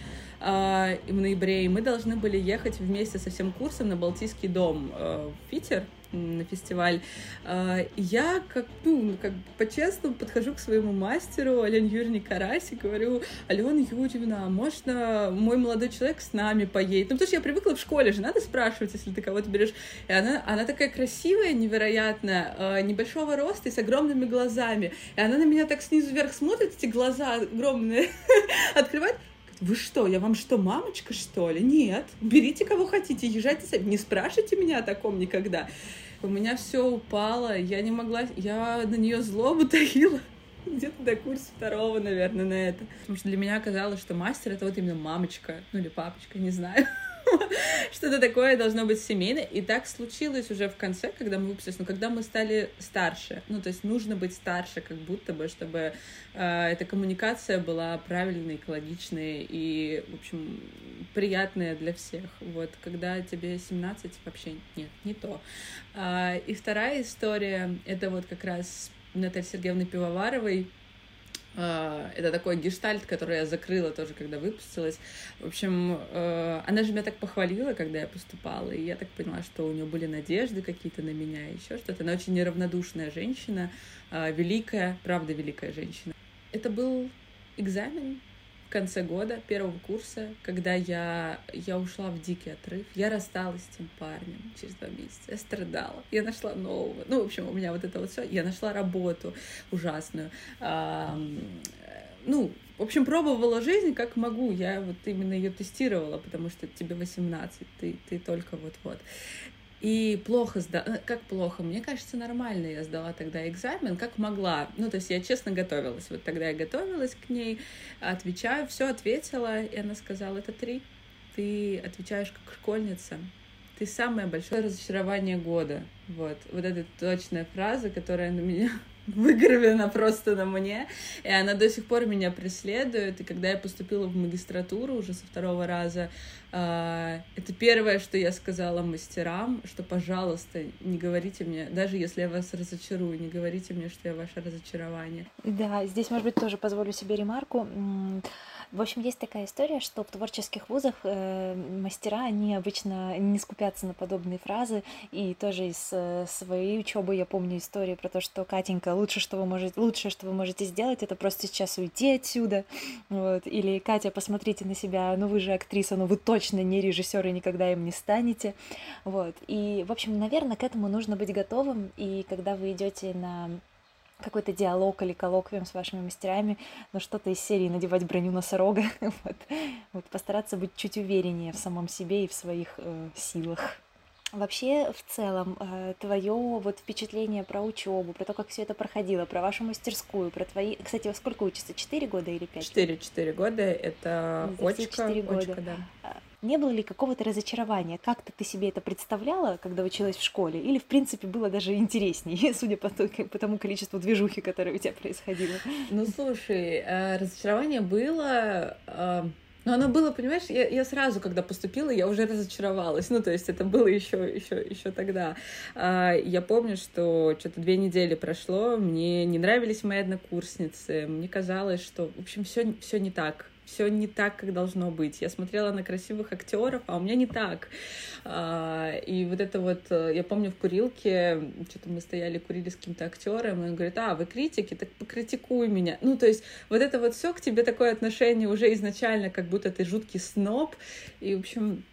э, в ноябре, и мы должны были ехать вместе со всем курсом на Балтийский дом э, в Питер на фестиваль. Э, я как, ну, как по-честному подхожу к своему мастеру Алене Юрьевне Карась и говорю, Алена Юрьевна, а можно мой молодой человек с нами поедет? Ну, потому что я привыкла в школе же, надо спрашивать, если ты кого-то берешь. И она, она такая красивая, невероятная, э, небольшого роста и с огромными глазами. И она на меня так снизу вверх смотрит, эти глаза огромные открывает, вы что, я вам что, мамочка, что ли? Нет, берите кого хотите, езжайте сами, не спрашивайте меня о таком никогда. У меня все упало, я не могла, я на нее злобу таила где-то до курса второго, наверное, на это. Потому что для меня оказалось, что мастер — это вот именно мамочка, ну или папочка, не знаю. Что-то такое должно быть семейное. И так случилось уже в конце, когда мы выпустились, но когда мы стали старше. Ну, то есть нужно быть старше, как будто бы, чтобы э, эта коммуникация была правильной, экологичной и, в общем, приятная для всех. Вот, когда тебе 17, вообще нет, не то. А, и вторая история, это вот как раз Натальи Сергеевны Пивоваровой, это такой гештальт, который я закрыла тоже, когда выпустилась. В общем, э, она же меня так похвалила, когда я поступала, и я так поняла, что у нее были надежды какие-то на меня, еще что-то. Она очень неравнодушная женщина, а, великая, правда великая женщина. Это был экзамен, конце года, первого курса, когда я, я ушла в дикий отрыв, я рассталась с тем парнем через два месяца, я страдала, я нашла нового. Ну, в общем, у меня вот это вот все. Я нашла работу ужасную. А, ну, в общем, пробовала жизнь как могу. Я вот именно ее тестировала, потому что тебе 18, ты, ты только вот-вот. И плохо сдала. Э, как плохо? Мне кажется, нормально я сдала тогда экзамен, как могла. Ну, то есть я честно готовилась. Вот тогда я готовилась к ней, отвечаю, все ответила, и она сказала, это три. Ты отвечаешь как школьница. Ты самое большое разочарование года. Вот. Вот эта точная фраза, которая на меня выгравлена просто на мне, и она до сих пор меня преследует, и когда я поступила в магистратуру уже со второго раза, а, это первое, что я сказала мастерам, что, пожалуйста, не говорите мне, даже если я вас разочарую, не говорите мне, что я ваше разочарование. Да, здесь, может быть, тоже позволю себе ремарку. В общем, есть такая история, что в творческих вузах э, мастера, они обычно не скупятся на подобные фразы, и тоже из э, своей учебы я помню историю про то, что Катенька, лучше, что вы можете, лучшее, что вы можете сделать, это просто сейчас уйти отсюда, вот, или Катя, посмотрите на себя, ну вы же актриса, ну вы точно не режиссер и никогда им не станете, вот, и, в общем, наверное, к этому нужно быть готовым, и когда вы идете на какой-то диалог или коллоквиум с вашими мастерами, но что-то из серии надевать броню носорога, вот, вот постараться быть чуть увереннее в самом себе и в своих э, силах. Вообще, в целом, э, твое вот впечатление про учебу, про то, как все это проходило, про вашу мастерскую, про твои... Кстати, во сколько учится? Четыре года или пять? Четыре, четыре года. Это очка, очка, да. Не было ли какого-то разочарования? Как-то ты себе это представляла, когда училась в школе? Или, в принципе, было даже интереснее, судя по, по тому количеству движухи, которое у тебя происходило? Ну, слушай, э, разочарование было... Э, но оно было, понимаешь, я, я сразу, когда поступила, я уже разочаровалась. Ну, то есть это было еще, еще, еще тогда. А, я помню, что что-то две недели прошло, мне не нравились мои однокурсницы, мне казалось, что, в общем, все, все не так все не так, как должно быть. Я смотрела на красивых актеров, а у меня не так. А, и вот это вот, э, я помню в курилке, что-то мы стояли, курили с каким-то актером, и он говорит, а, вы критики, так покритикуй меня. Ну, то есть вот это вот все к тебе такое отношение уже изначально, как будто ты жуткий сноб. И, в общем,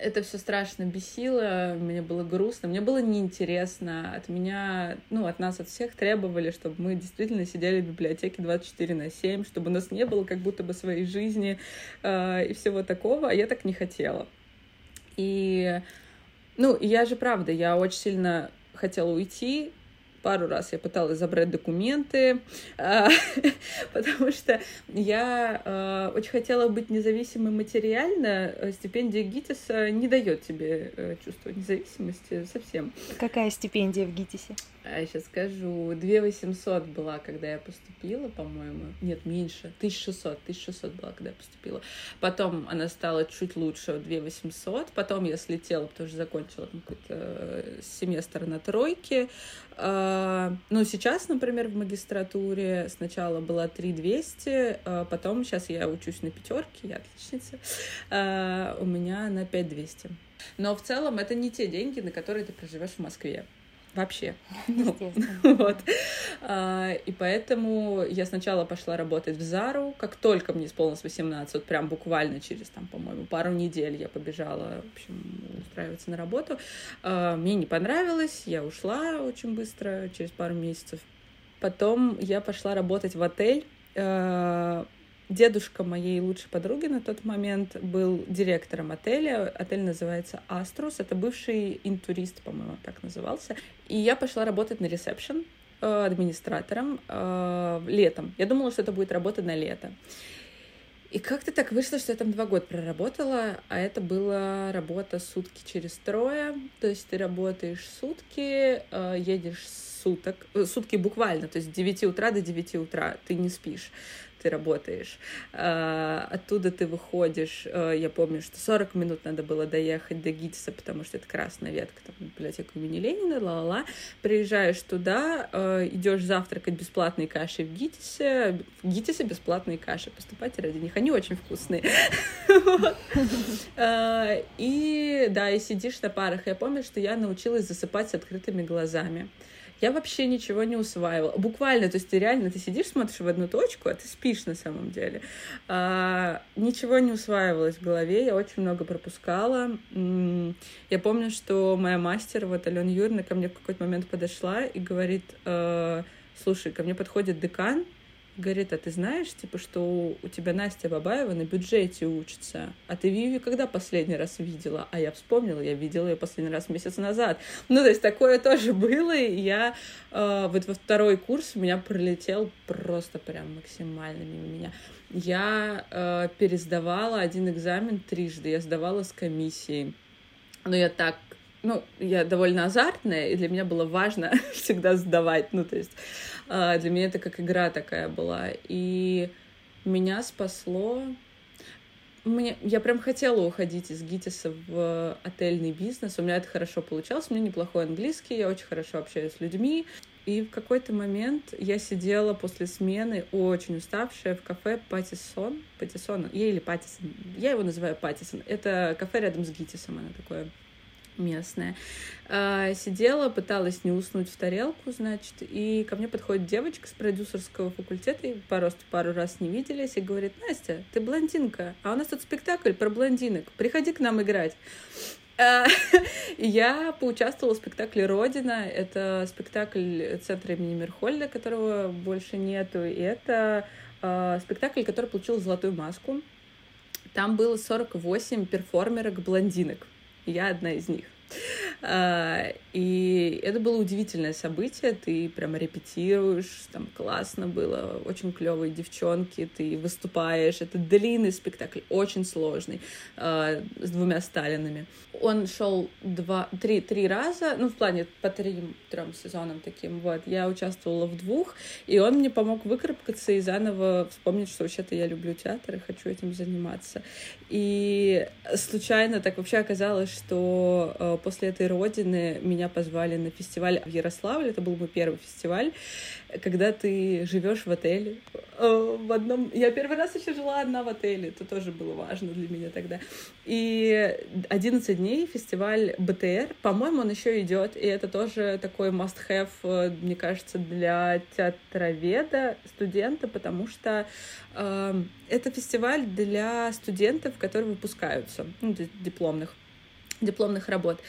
это все страшно бесило, мне было грустно, мне было неинтересно. От меня, ну, от нас, от всех требовали, чтобы мы действительно сидели в библиотеке 24 на 7, чтобы у нас не было как будто бы своей жизни э, и всего такого, а я так не хотела. И, ну, я же правда, я очень сильно хотела уйти, пару раз я пыталась забрать документы, а, потому что я а, очень хотела быть независимой материально. Стипендия ГИТИСа не дает тебе э, чувство независимости совсем. Какая стипендия в ГИТИСе? А, сейчас скажу. 2 800 была, когда я поступила, по-моему. Нет, меньше. 1600. 1600 была, когда я поступила. Потом она стала чуть лучше, 2 800. Потом я слетела, потому что закончила какой-то э, семестр на тройке. А, ну, сейчас, например, в магистратуре сначала была 3 200, а потом сейчас я учусь на пятерке, я отличница. А, у меня на 5 200. Но в целом это не те деньги, на которые ты проживешь в Москве вообще. вот. А, и поэтому я сначала пошла работать в Зару, как только мне исполнилось 18, вот прям буквально через, там, по-моему, пару недель я побежала, в общем, устраиваться на работу. А, мне не понравилось, я ушла очень быстро, через пару месяцев. Потом я пошла работать в отель, а, Дедушка моей лучшей подруги на тот момент был директором отеля. Отель называется Аструс. Это бывший интурист, по-моему, так назывался. И я пошла работать на ресепшн э, администратором э, летом. Я думала, что это будет работа на лето. И как-то так вышло, что я там два года проработала, а это была работа сутки через трое. То есть ты работаешь сутки, э, едешь суток, сутки буквально, то есть с 9 утра до 9 утра ты не спишь ты работаешь. А, оттуда ты выходишь. А, я помню, что 40 минут надо было доехать до ГИТИСа, потому что это красная ветка, там, библиотека имени Ленина, ла-ла-ла. Приезжаешь туда, а, идешь завтракать бесплатной кашей в ГИТИСе. В ГИТИСе бесплатные каши. Поступайте ради них. Они очень вкусные. И да, и сидишь на парах. Я помню, что я научилась засыпать с открытыми глазами я вообще ничего не усваивала. Буквально, то есть реально, ты сидишь, смотришь в одну точку, а ты спишь на самом деле. А, ничего не усваивалось в голове, я очень много пропускала. Я помню, что моя мастер, вот Алена Юрьевна, ко мне в какой-то момент подошла и говорит, э, слушай, ко мне подходит декан, Говорит, а ты знаешь, типа, что у тебя Настя Бабаева на бюджете учится, а ты ее когда последний раз видела? А я вспомнила, я видела ее последний раз месяц назад. Ну, то есть такое тоже было, и я э, вот во второй курс у меня пролетел просто прям максимально мимо меня. Я э, пересдавала один экзамен трижды, я сдавала с комиссией. Но я так ну, я довольно азартная, и для меня было важно всегда сдавать. Ну, то есть для меня это как игра такая была. И меня спасло... Мне, я прям хотела уходить из ГИТИСа в отельный бизнес. У меня это хорошо получалось. У меня неплохой английский, я очень хорошо общаюсь с людьми. И в какой-то момент я сидела после смены, очень уставшая, в кафе Патисон. Патисон, или Патисон. Я его называю Патисон. Это кафе рядом с ГИТИСом, оно такое местная. Сидела, пыталась не уснуть в тарелку, значит, и ко мне подходит девочка с продюсерского факультета, и по росту пару раз не виделись, и говорит, Настя, ты блондинка, а у нас тут спектакль про блондинок, приходи к нам играть. А, я поучаствовала в спектакле «Родина». Это спектакль Центра имени Мирхольда, которого больше нету. И это э, спектакль, который получил «Золотую маску». Там было 48 перформерок-блондинок. Я одна из них. А, и это было удивительное событие. Ты прямо репетируешь, там классно было, очень клевые девчонки, ты выступаешь. Это длинный спектакль, очень сложный, а, с двумя Сталинами. Он шел два, три, три раза, ну, в плане по трем, трем сезонам таким, вот. Я участвовала в двух, и он мне помог выкарабкаться и заново вспомнить, что вообще-то я люблю театр и хочу этим заниматься. И случайно так вообще оказалось, что а, после этой родины меня позвали на фестиваль в Ярославле. Это был мой первый фестиваль, когда ты живешь в отеле. Э, в одном... Я первый раз еще жила одна в отеле. Это тоже было важно для меня тогда. И 11 дней фестиваль БТР. По-моему, он еще идет. И это тоже такой must-have, э, мне кажется, для театроведа, студента, потому что э, это фестиваль для студентов, которые выпускаются, ну, дипломных дипломных работ.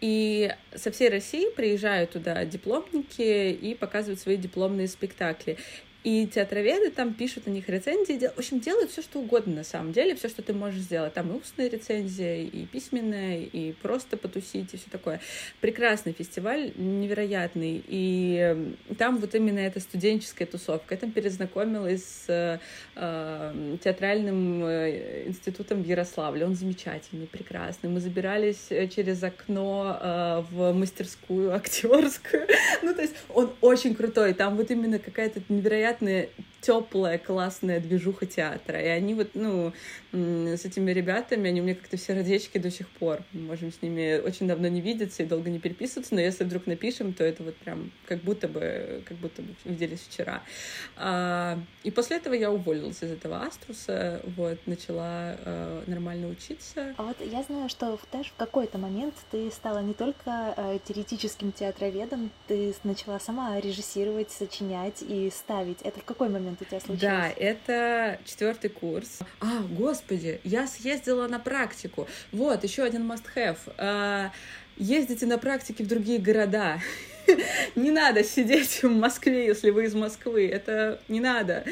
И со всей России приезжают туда дипломники и показывают свои дипломные спектакли. И театроведы там пишут на них рецензии, в общем, делают все, что угодно на самом деле, все, что ты можешь сделать. Там и устная рецензия, и письменная, и просто потусить, и все такое. Прекрасный фестиваль, невероятный. И там вот именно эта студенческая тусовка. Я там перезнакомилась с э, театральным э, институтом в Ярославле. Он замечательный, прекрасный. Мы забирались э, через окно э, в мастерскую актерскую. ну, то есть он очень крутой. Там вот именно какая-то невероятная невероятная теплая, классная движуха театра. И они вот, ну, с этими ребятами, они у меня как-то все сердечки до сих пор. Мы можем с ними очень давно не видеться и долго не переписываться, но если вдруг напишем, то это вот прям как будто бы, как будто бы виделись вчера. А, и после этого я уволилась из этого Аструса, вот, начала а, нормально учиться. А вот я знаю, что даже в какой-то момент ты стала не только а, теоретическим театроведом, ты начала сама режиссировать, сочинять и ставить. Это в какой момент у тебя случилось? Да, это четвертый курс. А, господи, я съездила на практику. Вот, еще один must-have. А, ездите на практики в другие города. Не надо сидеть в Москве, если вы из Москвы. Это не надо.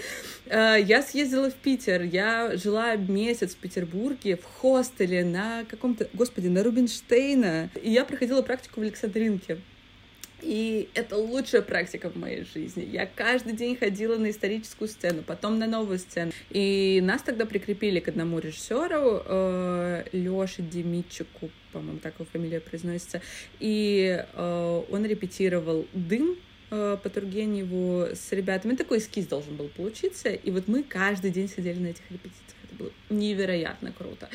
А, я съездила в Питер. Я жила месяц в Петербурге в хостеле на каком-то, господи, на Рубинштейна. И я проходила практику в Александринке. И это лучшая практика в моей жизни. Я каждый день ходила на историческую сцену, потом на новую сцену. И нас тогда прикрепили к одному режиссеру, э, Лёше Демитчику, по-моему, так его фамилия произносится. И э, он репетировал «Дым», э, по Тургеневу с ребятами. Такой эскиз должен был получиться. И вот мы каждый день сидели на этих репетициях. Это было невероятно круто.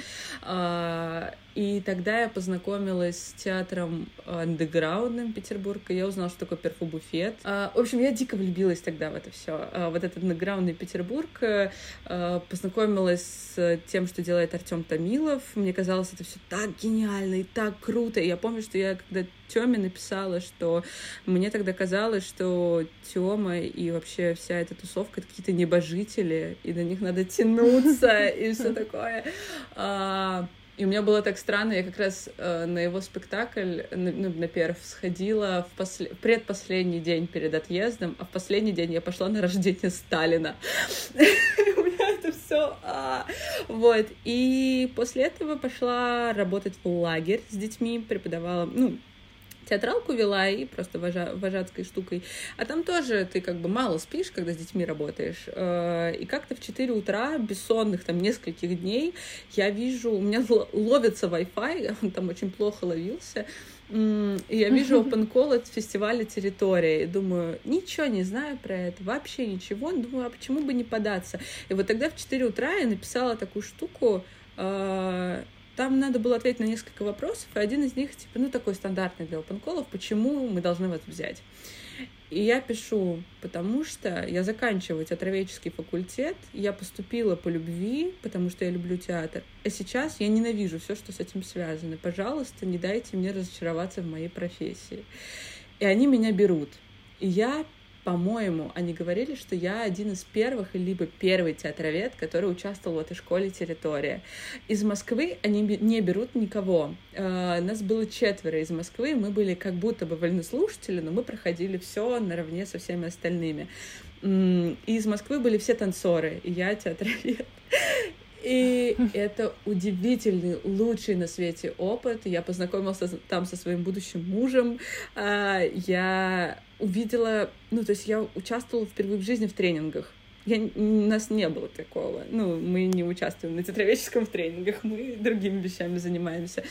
А, и тогда я познакомилась с театром андеграундным Петербурга. Я узнала, что такое перфобуфет. А, в общем, я дико влюбилась тогда в это все. А, вот этот андеграундный Петербург. А, познакомилась с тем, что делает Артем Томилов. Мне казалось, это все так гениально и так круто. И я помню, что я когда Тёме написала, что мне тогда казалось, что Тёма и вообще вся эта тусовка это какие-то небожители, и на них надо тянуться, и все такое. И у меня было так странно, я как раз э, на его спектакль, на, ну, на перв, сходила в после... предпоследний день перед отъездом, а в последний день я пошла на рождение Сталина. У меня это все. А, вот. И после этого пошла работать в лагерь с детьми, преподавала, ну, театралку вела и просто вожа, вожатской штукой. А там тоже ты как бы мало спишь, когда с детьми работаешь. Э, и как-то в 4 утра, бессонных там нескольких дней, я вижу, у меня ловится Wi-Fi, он там очень плохо ловился, и я вижу open call от фестиваля «Территория», и думаю, ничего не знаю про это, вообще ничего, думаю, а почему бы не податься? И вот тогда в 4 утра я написала такую штуку, э, там надо было ответить на несколько вопросов, и один из них, типа, ну, такой стандартный для опенколов, почему мы должны вас взять. И я пишу, потому что я заканчиваю театроведческий факультет, я поступила по любви, потому что я люблю театр. А сейчас я ненавижу все, что с этим связано. Пожалуйста, не дайте мне разочароваться в моей профессии. И они меня берут. И я по-моему, они говорили, что я один из первых, либо первый театровед, который участвовал в этой школе «Территория». Из Москвы они не берут никого. Uh, нас было четверо из Москвы, мы были как будто бы вольнослушатели, но мы проходили все наравне со всеми остальными. И из Москвы были все танцоры, и я театровед. И это удивительный, лучший на свете опыт. Я познакомился там со своим будущим мужем. А, я увидела, ну, то есть я участвовала впервые в жизни в тренингах. Я, у нас не было такого. Ну, мы не участвуем на театроведческом тренингах, мы другими вещами занимаемся.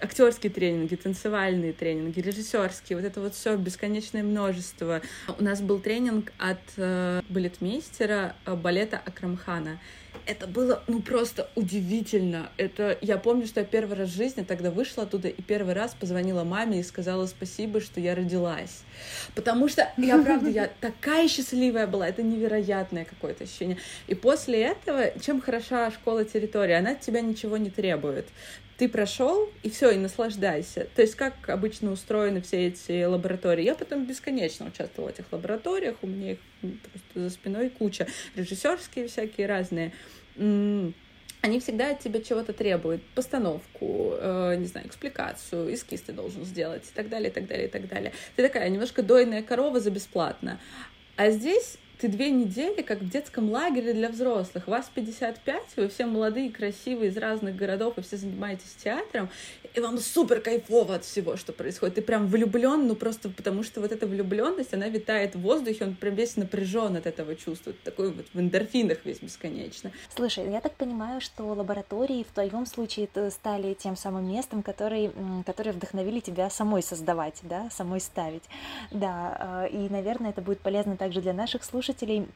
Актерские тренинги, танцевальные тренинги, режиссерские, вот это вот все бесконечное множество. У нас был тренинг от э, балетмейстера э, балета Акрамхана это было, ну, просто удивительно. Это, я помню, что я первый раз в жизни тогда вышла оттуда и первый раз позвонила маме и сказала спасибо, что я родилась. Потому что, я правда, я такая счастливая была, это невероятное какое-то ощущение. И после этого, чем хороша школа территории, она от тебя ничего не требует ты прошел, и все, и наслаждайся. То есть, как обычно устроены все эти лаборатории. Я потом бесконечно участвовала в этих лабораториях, у меня их просто за спиной куча. Режиссерские всякие разные они всегда от тебя чего-то требуют. Постановку, э, не знаю, экспликацию, эскиз ты должен сделать и так далее, и так далее, и так далее. Ты такая немножко дойная корова за бесплатно. А здесь ты две недели как в детском лагере для взрослых. Вас 55, вы все молодые, красивые, из разных городов, и все занимаетесь театром, и вам супер кайфово от всего, что происходит. Ты прям влюблен, ну просто потому что вот эта влюбленность, она витает в воздухе, он прям весь напряжен от этого чувства, такой вот в эндорфинах весь бесконечно. Слушай, я так понимаю, что лаборатории в твоем случае стали тем самым местом, который, которые вдохновили тебя самой создавать, да, самой ставить. Да, а, и, наверное, это будет полезно также для наших слушателей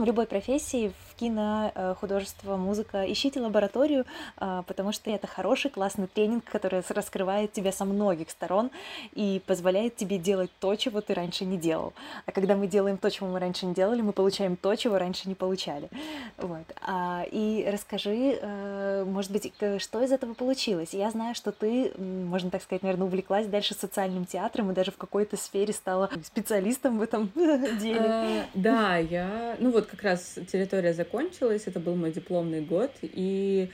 в любой профессии, в кино, э, художество, музыка, ищите лабораторию, а, потому что это хороший, классный тренинг, который раскрывает тебя со многих сторон и позволяет тебе делать то, чего ты раньше не делал. А когда мы делаем то, чего мы раньше не делали, мы получаем то, чего раньше не получали. Вот. А, и расскажи, э, может быть, что из этого получилось? Я знаю, что ты, можно так сказать, наверное, увлеклась дальше социальным театром и даже в какой-то сфере стала специалистом в этом деле. А, да, я, ну вот как раз территория закончилась, это был мой дипломный год, и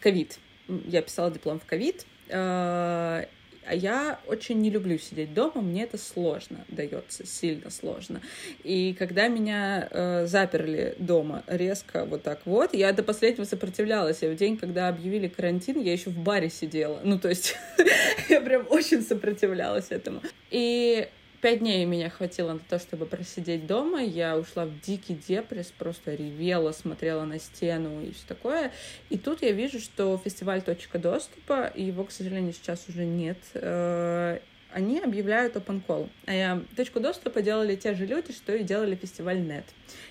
ковид. Я писала диплом в ковид, а, а я очень не люблю сидеть дома, мне это сложно дается, сильно сложно. И когда меня э, заперли дома резко вот так вот, я до последнего сопротивлялась. Я в день, когда объявили карантин, я еще в баре сидела. Ну, то есть я прям очень сопротивлялась этому. И Пять дней меня хватило на то, чтобы просидеть дома. Я ушла в дикий депресс, просто ревела, смотрела на стену и все такое. И тут я вижу, что фестиваль «Точка доступа», его, к сожалению, сейчас уже нет, э, они объявляют open call. А точку доступа делали те же люди, что и делали фестиваль Нет.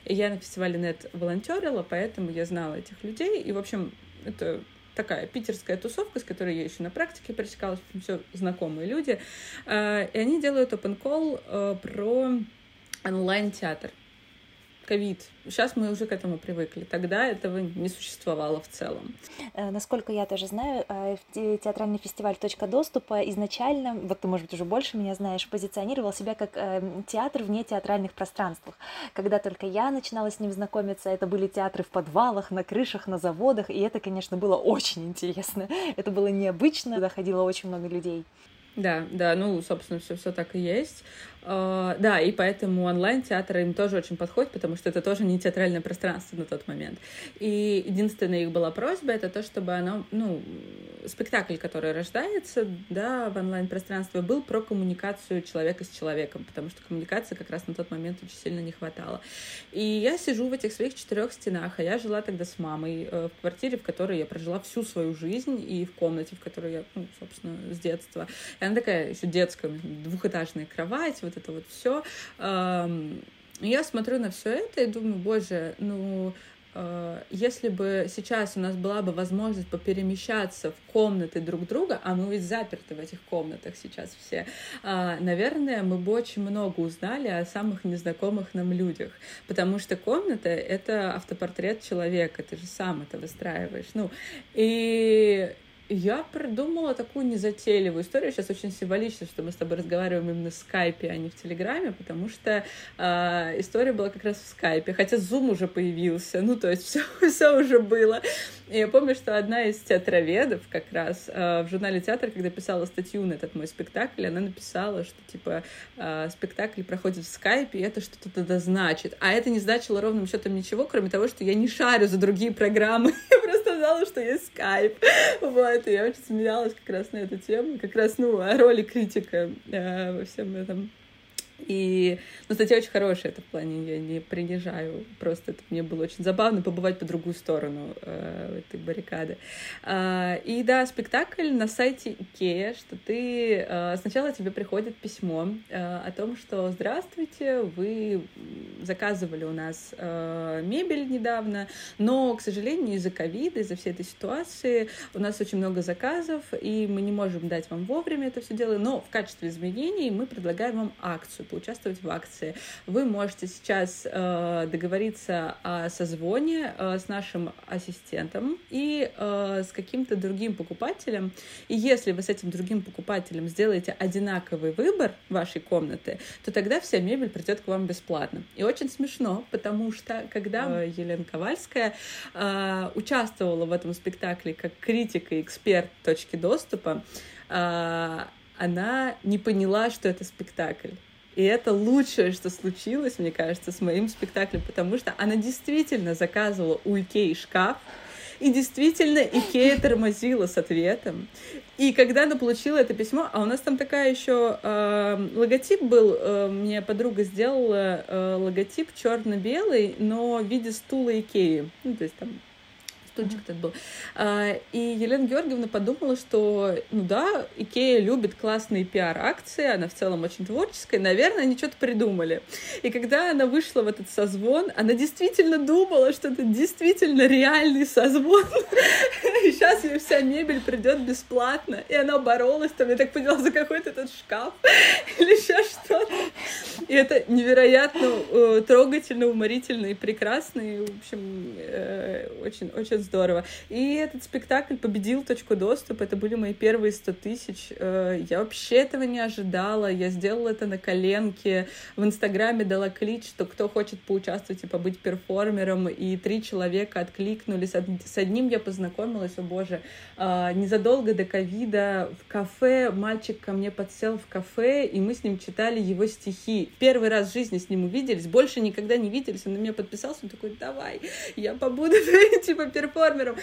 И я на фестивале Нет волонтерила, поэтому я знала этих людей. И, в общем, это такая питерская тусовка, с которой я еще на практике пересекалась, все знакомые люди, э, и они делают open call э, про онлайн-театр ковид. Сейчас мы уже к этому привыкли. Тогда этого не существовало в целом. Э, насколько я тоже знаю, э, театральный фестиваль «Точка доступа» изначально, вот ты, может быть, уже больше меня знаешь, позиционировал себя как э, театр вне театральных пространствах. Когда только я начинала с ним знакомиться, это были театры в подвалах, на крышах, на заводах, и это, конечно, было очень интересно. Это было необычно, доходило очень много людей. Да, да, ну, собственно, все, все так и есть. Uh, да, и поэтому онлайн-театр им тоже очень подходит, потому что это тоже не театральное пространство на тот момент. И единственная их была просьба, это то, чтобы оно, ну, спектакль, который рождается, да, в онлайн-пространстве, был про коммуникацию человека с человеком, потому что коммуникации как раз на тот момент очень сильно не хватало. И я сижу в этих своих четырех стенах, а я жила тогда с мамой э, в квартире, в которой я прожила всю свою жизнь, и в комнате, в которой я, ну, собственно, с детства. Она такая еще детская, двухэтажная кровать, вот это вот все. Я смотрю на все это и думаю, боже, ну э, если бы сейчас у нас была бы возможность поперемещаться в комнаты друг друга, а мы ведь заперты в этих комнатах сейчас все, э, наверное, мы бы очень много узнали о самых незнакомых нам людях, потому что комната — это автопортрет человека, ты же сам это выстраиваешь, ну, и я придумала такую незатейливую историю. Сейчас очень символично, что мы с тобой разговариваем именно в скайпе, а не в телеграме, потому что э, история была как раз в скайпе, хотя Zoom уже появился, ну, то есть все, все уже было. И я помню, что одна из театроведов как раз э, в журнале «Театр», когда писала статью на этот мой спектакль, она написала, что, типа, э, спектакль проходит в скайпе, и это что-то тогда значит. А это не значило ровным счетом ничего, кроме того, что я не шарю за другие программы. я просто знала, что есть скайп. Вот это, я очень смеялась как раз на эту тему, как раз, ну, о роли критика э, во всем этом. И, ну, статья очень хорошая, это в плане, я не принижаю, просто это мне было очень забавно побывать по другую сторону э, этой баррикады. Э, и да, спектакль на сайте Икея, что ты, э, сначала тебе приходит письмо э, о том, что здравствуйте, вы заказывали у нас э, мебель недавно, но, к сожалению, из-за ковида, из-за всей этой ситуации у нас очень много заказов, и мы не можем дать вам вовремя это все дело, но в качестве изменений мы предлагаем вам акцию поучаствовать в акции. Вы можете сейчас э, договориться о созвоне э, с нашим ассистентом и э, с каким-то другим покупателем. И если вы с этим другим покупателем сделаете одинаковый выбор вашей комнаты, то тогда вся мебель придет к вам бесплатно. И очень смешно, потому что когда э, Елена Ковальская э, участвовала в этом спектакле как критик и эксперт точки доступа, э, она не поняла, что это спектакль. И это лучшее, что случилось, мне кажется, с моим спектаклем, потому что она действительно заказывала у Икеи шкаф, и действительно Икея тормозила с ответом. И когда она получила это письмо, а у нас там такая еще э, логотип был, э, мне подруга сделала э, логотип черно-белый, но в виде стула Икеи. Ну, то есть там стульчик этот был. А, и Елена Георгиевна подумала, что, ну да, Икея любит классные пиар-акции, она в целом очень творческая, наверное, они что-то придумали. И когда она вышла в этот созвон, она действительно думала, что это действительно реальный созвон. И сейчас ей вся мебель придет бесплатно. И она боролась там, я так поняла, за какой-то этот шкаф или еще что-то. И это невероятно э, трогательно, уморительно и прекрасно. И, в общем, э, очень, очень здорово. И этот спектакль победил точку доступа. Это были мои первые 100 тысяч. Э, я вообще этого не ожидала. Я сделала это на коленке. В Инстаграме дала клич, что кто хочет поучаствовать и побыть перформером. И три человека откликнулись. С одним я познакомилась, о боже, э, незадолго до ковида в кафе. Мальчик ко мне подсел в кафе, и мы с ним читали его стихи. Первый раз в жизни с ним увиделись, больше никогда не виделись. Он на меня подписался, он такой, давай, я побуду типа перформером трансформером.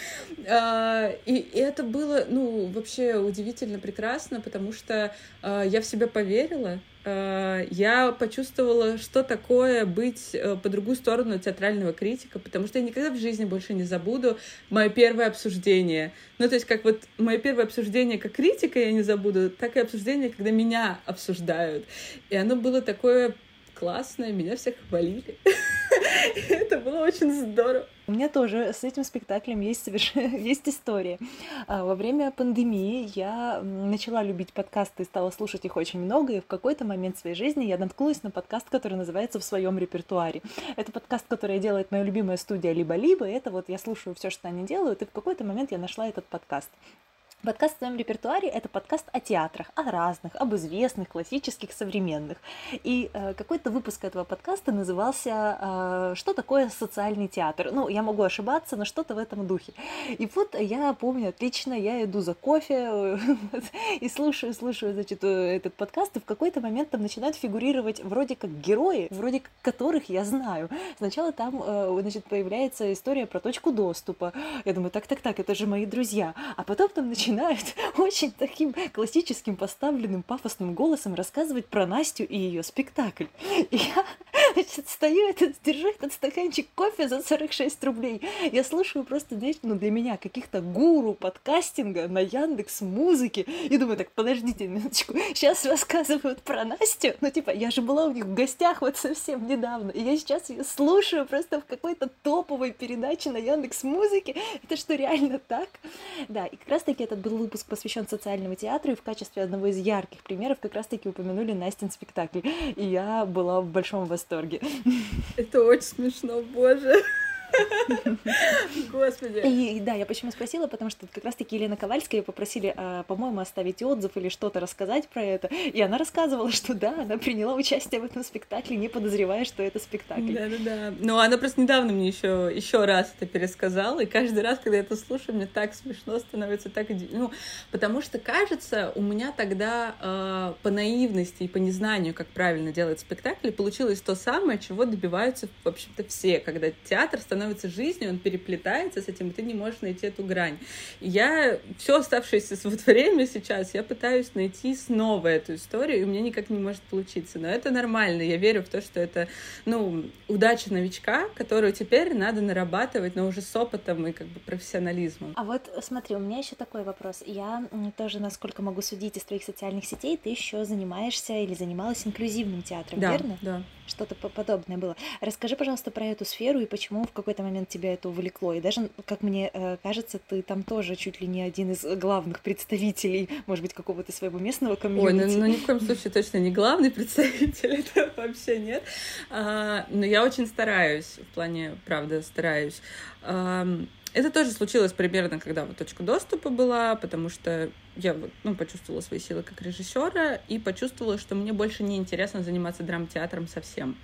А, и это было, ну, вообще удивительно прекрасно, потому что а, я в себя поверила, а, я почувствовала, что такое быть э, по другую сторону театрального критика, потому что я никогда в жизни больше не забуду мое первое обсуждение. Ну, то есть, как вот мое первое обсуждение как критика я не забуду, так и обсуждение, когда меня обсуждают. И оно было такое классное, меня всех хвалили. Это было очень здорово. У меня тоже с этим спектаклем есть, соверш... есть история. А, во время пандемии я начала любить подкасты и стала слушать их очень много, и в какой-то момент своей жизни я наткнулась на подкаст, который называется «В своем репертуаре». Это подкаст, который делает моя любимая студия «Либо-либо», это вот я слушаю все, что они делают, и в какой-то момент я нашла этот подкаст. Подкаст в твоем репертуаре — это подкаст о театрах, о разных, об известных, классических, современных. И э, какой-то выпуск этого подкаста назывался э, «Что такое социальный театр?». Ну, я могу ошибаться, но что-то в этом духе. И вот я помню отлично, я иду за кофе и слушаю, слушаю, значит, этот подкаст, и в какой-то момент там начинают фигурировать вроде как герои, вроде которых я знаю. Сначала там, э, значит, появляется история про точку доступа. Я думаю, так-так-так, это же мои друзья. А потом там начинается начинают очень таким классическим поставленным пафосным голосом рассказывать про Настю и ее спектакль. И я, значит, стою, этот, держу этот стаканчик кофе за 46 рублей. Я слушаю просто, знаете, ну для меня каких-то гуру подкастинга на Яндекс Музыке. И думаю, так, подождите минуточку, сейчас рассказывают про Настю. Ну типа, я же была у них в гостях вот совсем недавно. И я сейчас ее слушаю просто в какой-то топовой передаче на Яндекс Музыке. Это что, реально так? Да, и как раз таки этот был выпуск посвящен социальному театру, и в качестве одного из ярких примеров как раз-таки упомянули Настин спектакль. И я была в большом восторге. Это очень смешно, боже. Господи. И да, я почему спросила, потому что как раз-таки Елена Ковальская попросили, а, по-моему, оставить отзыв или что-то рассказать про это. И она рассказывала, что да, она приняла участие в этом спектакле, не подозревая, что это спектакль. Да-да-да. Но она просто недавно мне еще еще раз это пересказала, и каждый раз, когда я это слушаю, мне так смешно становится, так ну, потому что кажется, у меня тогда э, по наивности и по незнанию, как правильно делать спектакль, получилось то самое, чего добиваются, в общем-то, все, когда театр становится становится жизнью, он переплетается с этим, и ты не можешь найти эту грань. И я все оставшееся вот время сейчас, я пытаюсь найти снова эту историю, и у меня никак не может получиться. Но это нормально, я верю в то, что это, ну, удача новичка, которую теперь надо нарабатывать, но уже с опытом и как бы профессионализмом. А вот смотри, у меня еще такой вопрос. Я тоже, насколько могу судить из твоих социальных сетей, ты еще занимаешься или занималась инклюзивным театром, да, верно? Да. Что-то подобное было. Расскажи, пожалуйста, про эту сферу и почему в какой-то момент тебя это увлекло. И даже, как мне э, кажется, ты там тоже чуть ли не один из главных представителей, может быть, какого-то своего местного комьюнити. Ой, ну, ну ни в коем случае точно не главный представитель, это вообще нет. А, но я очень стараюсь, в плане, правда, стараюсь. А, это тоже случилось примерно, когда вот точка доступа была, потому что я ну, почувствовала свои силы как режиссера и почувствовала, что мне больше не интересно заниматься драмтеатром совсем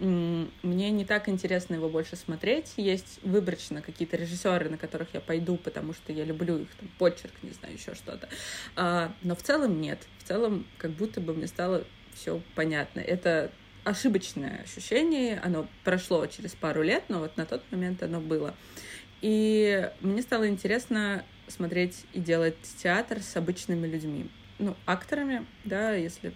мне не так интересно его больше смотреть. Есть выборочно какие-то режиссеры, на которых я пойду, потому что я люблю их там, почерк, не знаю, еще что-то. А, но в целом нет. В целом, как будто бы мне стало все понятно. Это ошибочное ощущение, оно прошло через пару лет, но вот на тот момент оно было. И мне стало интересно смотреть и делать театр с обычными людьми. Ну, акторами, да, если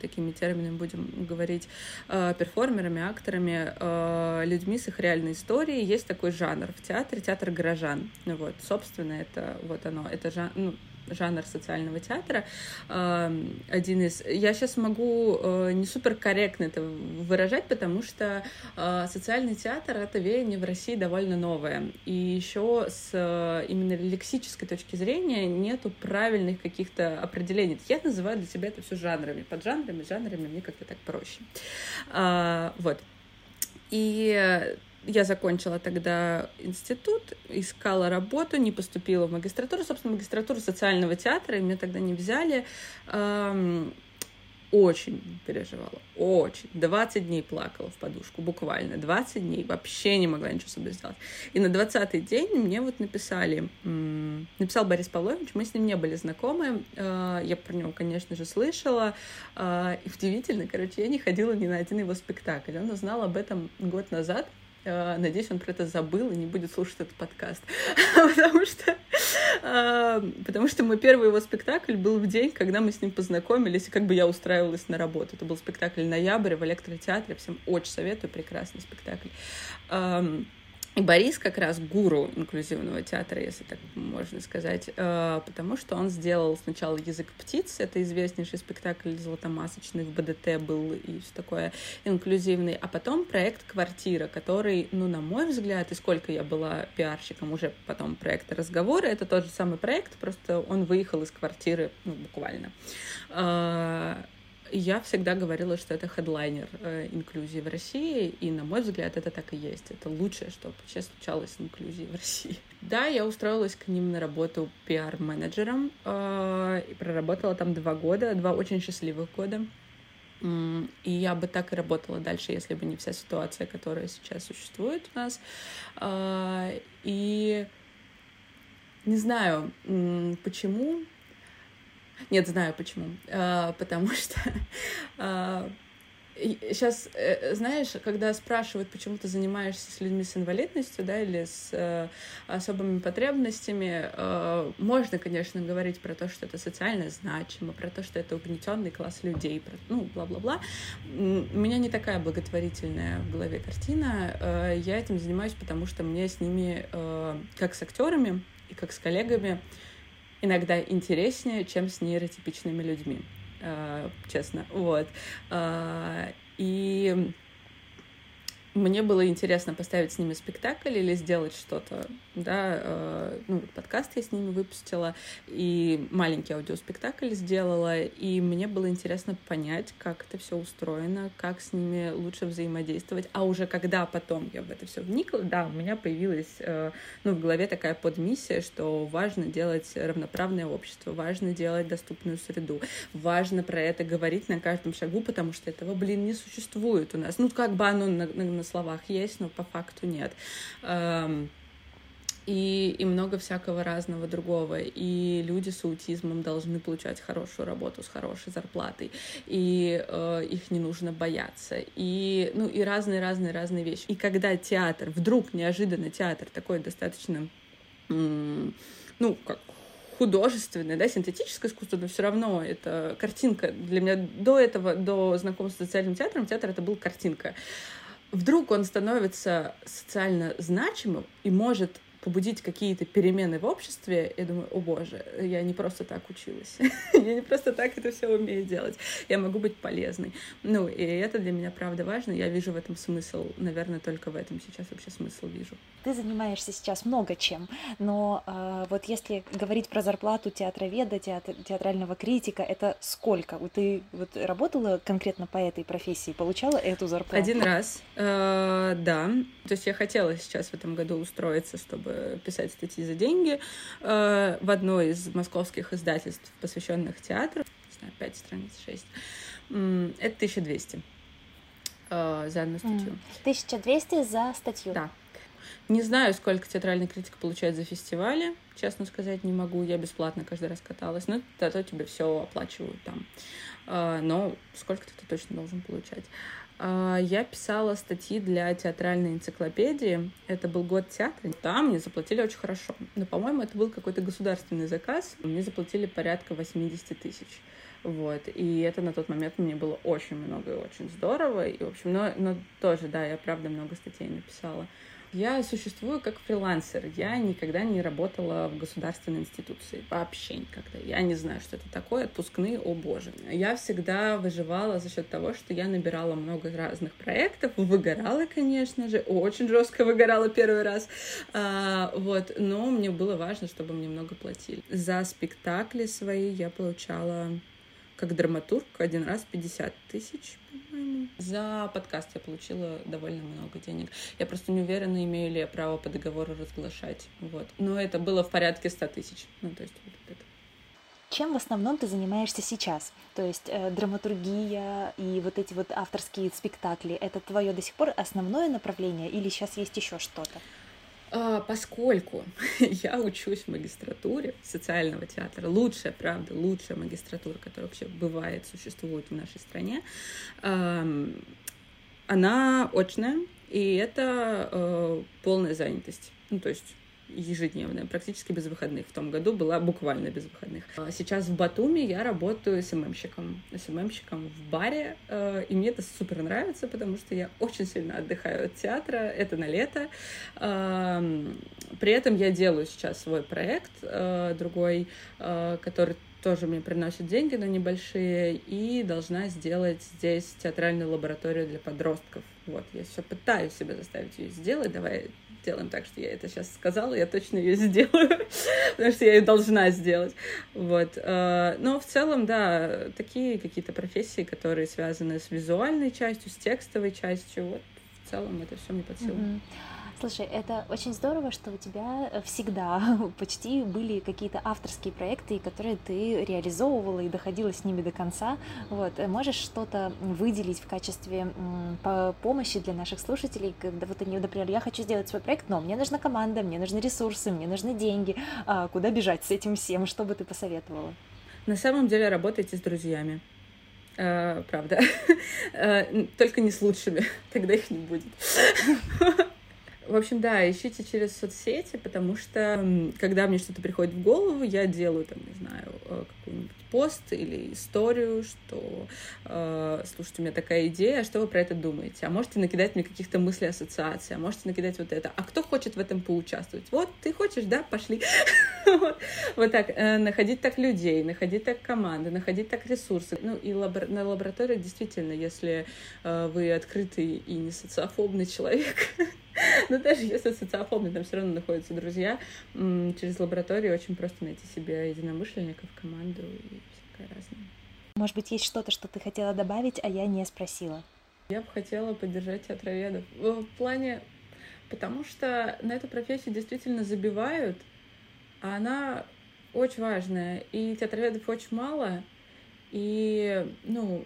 такими терминами будем говорить, э, перформерами, акторами, э, людьми с их реальной историей. Есть такой жанр в театре, театр горожан. Вот, собственно, это вот оно, это жан, ну, жанр социального театра. Один из... Я сейчас могу э, не супер корректно это выражать, потому что э, социальный театр — это веяние в России довольно новое. И еще с э, именно лексической точки зрения нету правильных каких-то определений. Я называю для себя это все жанрами. Под жанрами, жанрами мне как-то так проще. Вот. И я закончила тогда институт, искала работу, не поступила в магистратуру, собственно, магистратуру социального театра, и меня тогда не взяли. Очень переживала, очень. 20 дней плакала в подушку, буквально. 20 дней, вообще не могла ничего с собой сделать. И на 20-й день мне вот написали, написал Борис Павлович, мы с ним не были знакомы, а, я про него, конечно же, слышала, а, и удивительно, короче, я не ходила ни на один его спектакль. Он узнал об этом год назад, Э, надеюсь, он про это забыл и не будет слушать этот подкаст. потому, что, э, потому что мой первый его спектакль был в день, когда мы с ним познакомились, и как бы я устраивалась на работу. Это был спектакль «Ноябрь» в электротеатре. Всем очень советую, прекрасный спектакль. И Борис как раз гуру инклюзивного театра, если так можно сказать, э, потому что он сделал сначала «Язык птиц», это известнейший спектакль золотомасочный, в БДТ был и все такое инклюзивный, а потом проект «Квартира», который, ну, на мой взгляд, и сколько я была пиарщиком уже потом проекта «Разговоры», это тот же самый проект, просто он выехал из квартиры, ну, буквально. Я всегда говорила, что это хедлайнер э, инклюзии в России, и, на мой взгляд, это так и есть. Это лучшее, что вообще случалось с инклюзией в России. Да, я устроилась к ним на работу пиар-менеджером, э, и проработала там два года, два очень счастливых года. И я бы так и работала дальше, если бы не вся ситуация, которая сейчас существует у нас. Э, и не знаю, почему нет, знаю почему. А, потому что а, сейчас, э, знаешь, когда спрашивают, почему ты занимаешься с людьми с инвалидностью, да, или с э, особыми потребностями, э, можно, конечно, говорить про то, что это социально значимо, про то, что это угнетенный класс людей, про, ну, бла-бла-бла. У меня не такая благотворительная в голове картина. Э, я этим занимаюсь, потому что мне с ними, э, как с актерами и как с коллегами, иногда интереснее, чем с нейротипичными людьми, э, честно. Вот. Э, и мне было интересно поставить с ними спектакль или сделать что-то, да, э, ну, подкаст я с ними выпустила, и маленький аудиоспектакль сделала, и мне было интересно понять, как это все устроено, как с ними лучше взаимодействовать, а уже когда потом я в это все вникла, да, у меня появилась, э, ну, в голове такая подмиссия, что важно делать равноправное общество, важно делать доступную среду, важно про это говорить на каждом шагу, потому что этого, блин, не существует у нас, ну, как бы оно на, на словах есть, но по факту нет. Эм, и, и много всякого разного другого. И люди с аутизмом должны получать хорошую работу с хорошей зарплатой, и э, их не нужно бояться, и, ну, и разные-разные-разные вещи. И когда театр, вдруг неожиданно театр такой достаточно, ну, как художественное, да, синтетическое искусство, но все равно это картинка. Для меня до этого, до знакомства с социальным театром, театр это был картинка вдруг он становится социально значимым и может побудить какие-то перемены в обществе, я думаю, о боже, я не просто так училась, я не просто так это все умею делать, я могу быть полезной. Ну, и это для меня правда важно, я вижу в этом смысл, наверное, только в этом сейчас вообще смысл вижу. Ты занимаешься сейчас много чем, но э, вот если говорить про зарплату театроведа, театр, театрального критика, это сколько? Ты вот работала конкретно по этой профессии, получала эту зарплату? Один раз, э, да. То есть я хотела сейчас в этом году устроиться, чтобы писать статьи за деньги э, в одно из московских издательств, посвященных театру. Не знаю, 5 страниц, 6. Это 1200 э, за одну статью. 1200 за статью? Да. Не знаю, сколько театральный критик получает за фестивали, честно сказать не могу. Я бесплатно каждый раз каталась, но зато тебе все оплачивают там. Э, но сколько ты точно должен получать. А, я писала статьи для театральной энциклопедии. Это был год театра. Там мне заплатили очень хорошо. Но, по-моему, это был какой-то государственный заказ. Мне заплатили порядка 80 тысяч. Вот. И это на тот момент мне было очень много и очень здорово. И, в общем, но, но тоже, да, я правда много статей написала. Я существую как фрилансер. Я никогда не работала в государственной институции. Вообще никогда. Я не знаю, что это такое. Отпускные, о боже. Я всегда выживала за счет того, что я набирала много разных проектов. Выгорала, конечно же. Очень жестко выгорала первый раз. А, вот. Но мне было важно, чтобы мне много платили. За спектакли свои я получала как драматург один раз 50 тысяч. За подкаст я получила довольно много денег. Я просто не уверена, имею ли я право по договору разглашать. Вот. Но это было в порядке 100 тысяч. Ну, то есть вот это. Чем в основном ты занимаешься сейчас? То есть э, драматургия и вот эти вот авторские спектакли, это твое до сих пор основное направление или сейчас есть еще что-то? А, поскольку я учусь в магистратуре социального театра, лучшая, правда, лучшая магистратура, которая вообще бывает, существует в нашей стране, она очная, и это э, полная занятость. Ну, то есть ежедневная, практически без выходных. В том году была буквально без выходных. А сейчас в Батуми я работаю СММщиком. СММщиком в баре, э, и мне это супер нравится, потому что я очень сильно отдыхаю от театра, это на лето. При этом я делаю сейчас свой проект э, другой, э, который тоже мне приносит деньги, но небольшие, и должна сделать здесь театральную лабораторию для подростков. Вот, я все пытаюсь себя заставить ее сделать. Давай сделаем так, что я это сейчас сказала, я точно ее сделаю, потому что я ее должна сделать. Вот. Э, но в целом, да, такие какие-то профессии, которые связаны с визуальной частью, с текстовой частью, вот в целом это все мне под силу. Mm-hmm. Слушай, это очень здорово, что у тебя э, всегда почти были какие-то авторские проекты, которые ты реализовывала и доходила с ними до конца. Вот. Э, можешь что-то выделить в качестве помощи для наших слушателей, когда вот они, например, я хочу сделать свой проект, но мне нужна команда, мне нужны ресурсы, мне нужны деньги. А куда бежать с этим всем? Что бы ты посоветовала? На самом деле работайте с друзьями. Uh, правда. Только не с лучшими, тогда их не будет. В общем, да, ищите через соцсети, потому что когда мне что-то приходит в голову, я делаю, там, не знаю, э, какую-нибудь пост или историю, что э, слушайте, у меня такая идея, а что вы про это думаете? А можете накидать мне каких-то мыслей, ассоциаций, а можете накидать вот это. А кто хочет в этом поучаствовать? Вот, ты хочешь, да, пошли. Вот так. Э, находить так людей, находить так команды, находить так ресурсы. Ну и на лабораториях действительно, если э, вы открытый и не социофобный человек, но даже если социофобный, там все равно находятся друзья, через лабораторию очень просто найти себе единомышленников, команду и всякое разное. Может быть, есть что-то, что ты хотела добавить, а я не спросила? Я бы хотела поддержать театроведов. В плане... Потому что на эту профессию действительно забивают, а она очень важная. И театроведов очень мало. И, ну,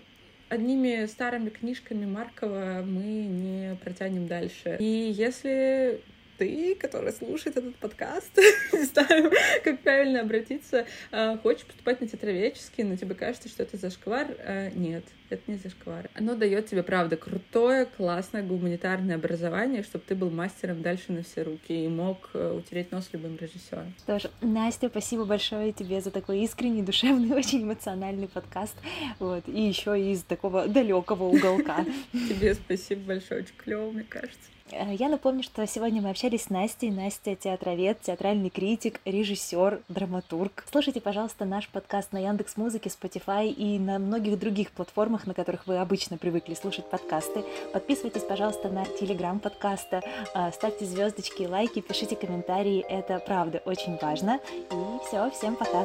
одними старыми книжками Маркова мы не протянем дальше. И если ты, который слушает этот подкаст, не знаю, как правильно обратиться, а, хочешь поступать на театроведческий, но тебе кажется, что это зашквар, а, нет, это не зашквар. Оно дает тебе, правда, крутое, классное гуманитарное образование, чтобы ты был мастером дальше на все руки и мог э, утереть нос любым режиссером. Что ж, Настя, спасибо большое тебе за такой искренний, душевный, очень эмоциональный подкаст, вот, и еще из такого далекого уголка. Тебе спасибо большое, очень клево, мне кажется. Э, я напомню, что сегодня мы общались с Настей. Настя — театровед, театральный критик, режиссер, драматург. Слушайте, пожалуйста, наш подкаст на Яндекс Музыке, Spotify и на многих других платформах, на которых вы обычно привыкли слушать подкасты. Подписывайтесь, пожалуйста, на телеграм подкаста, э, ставьте звездочки, лайки, пишите комментарии. Это правда очень важно. И все, всем пока.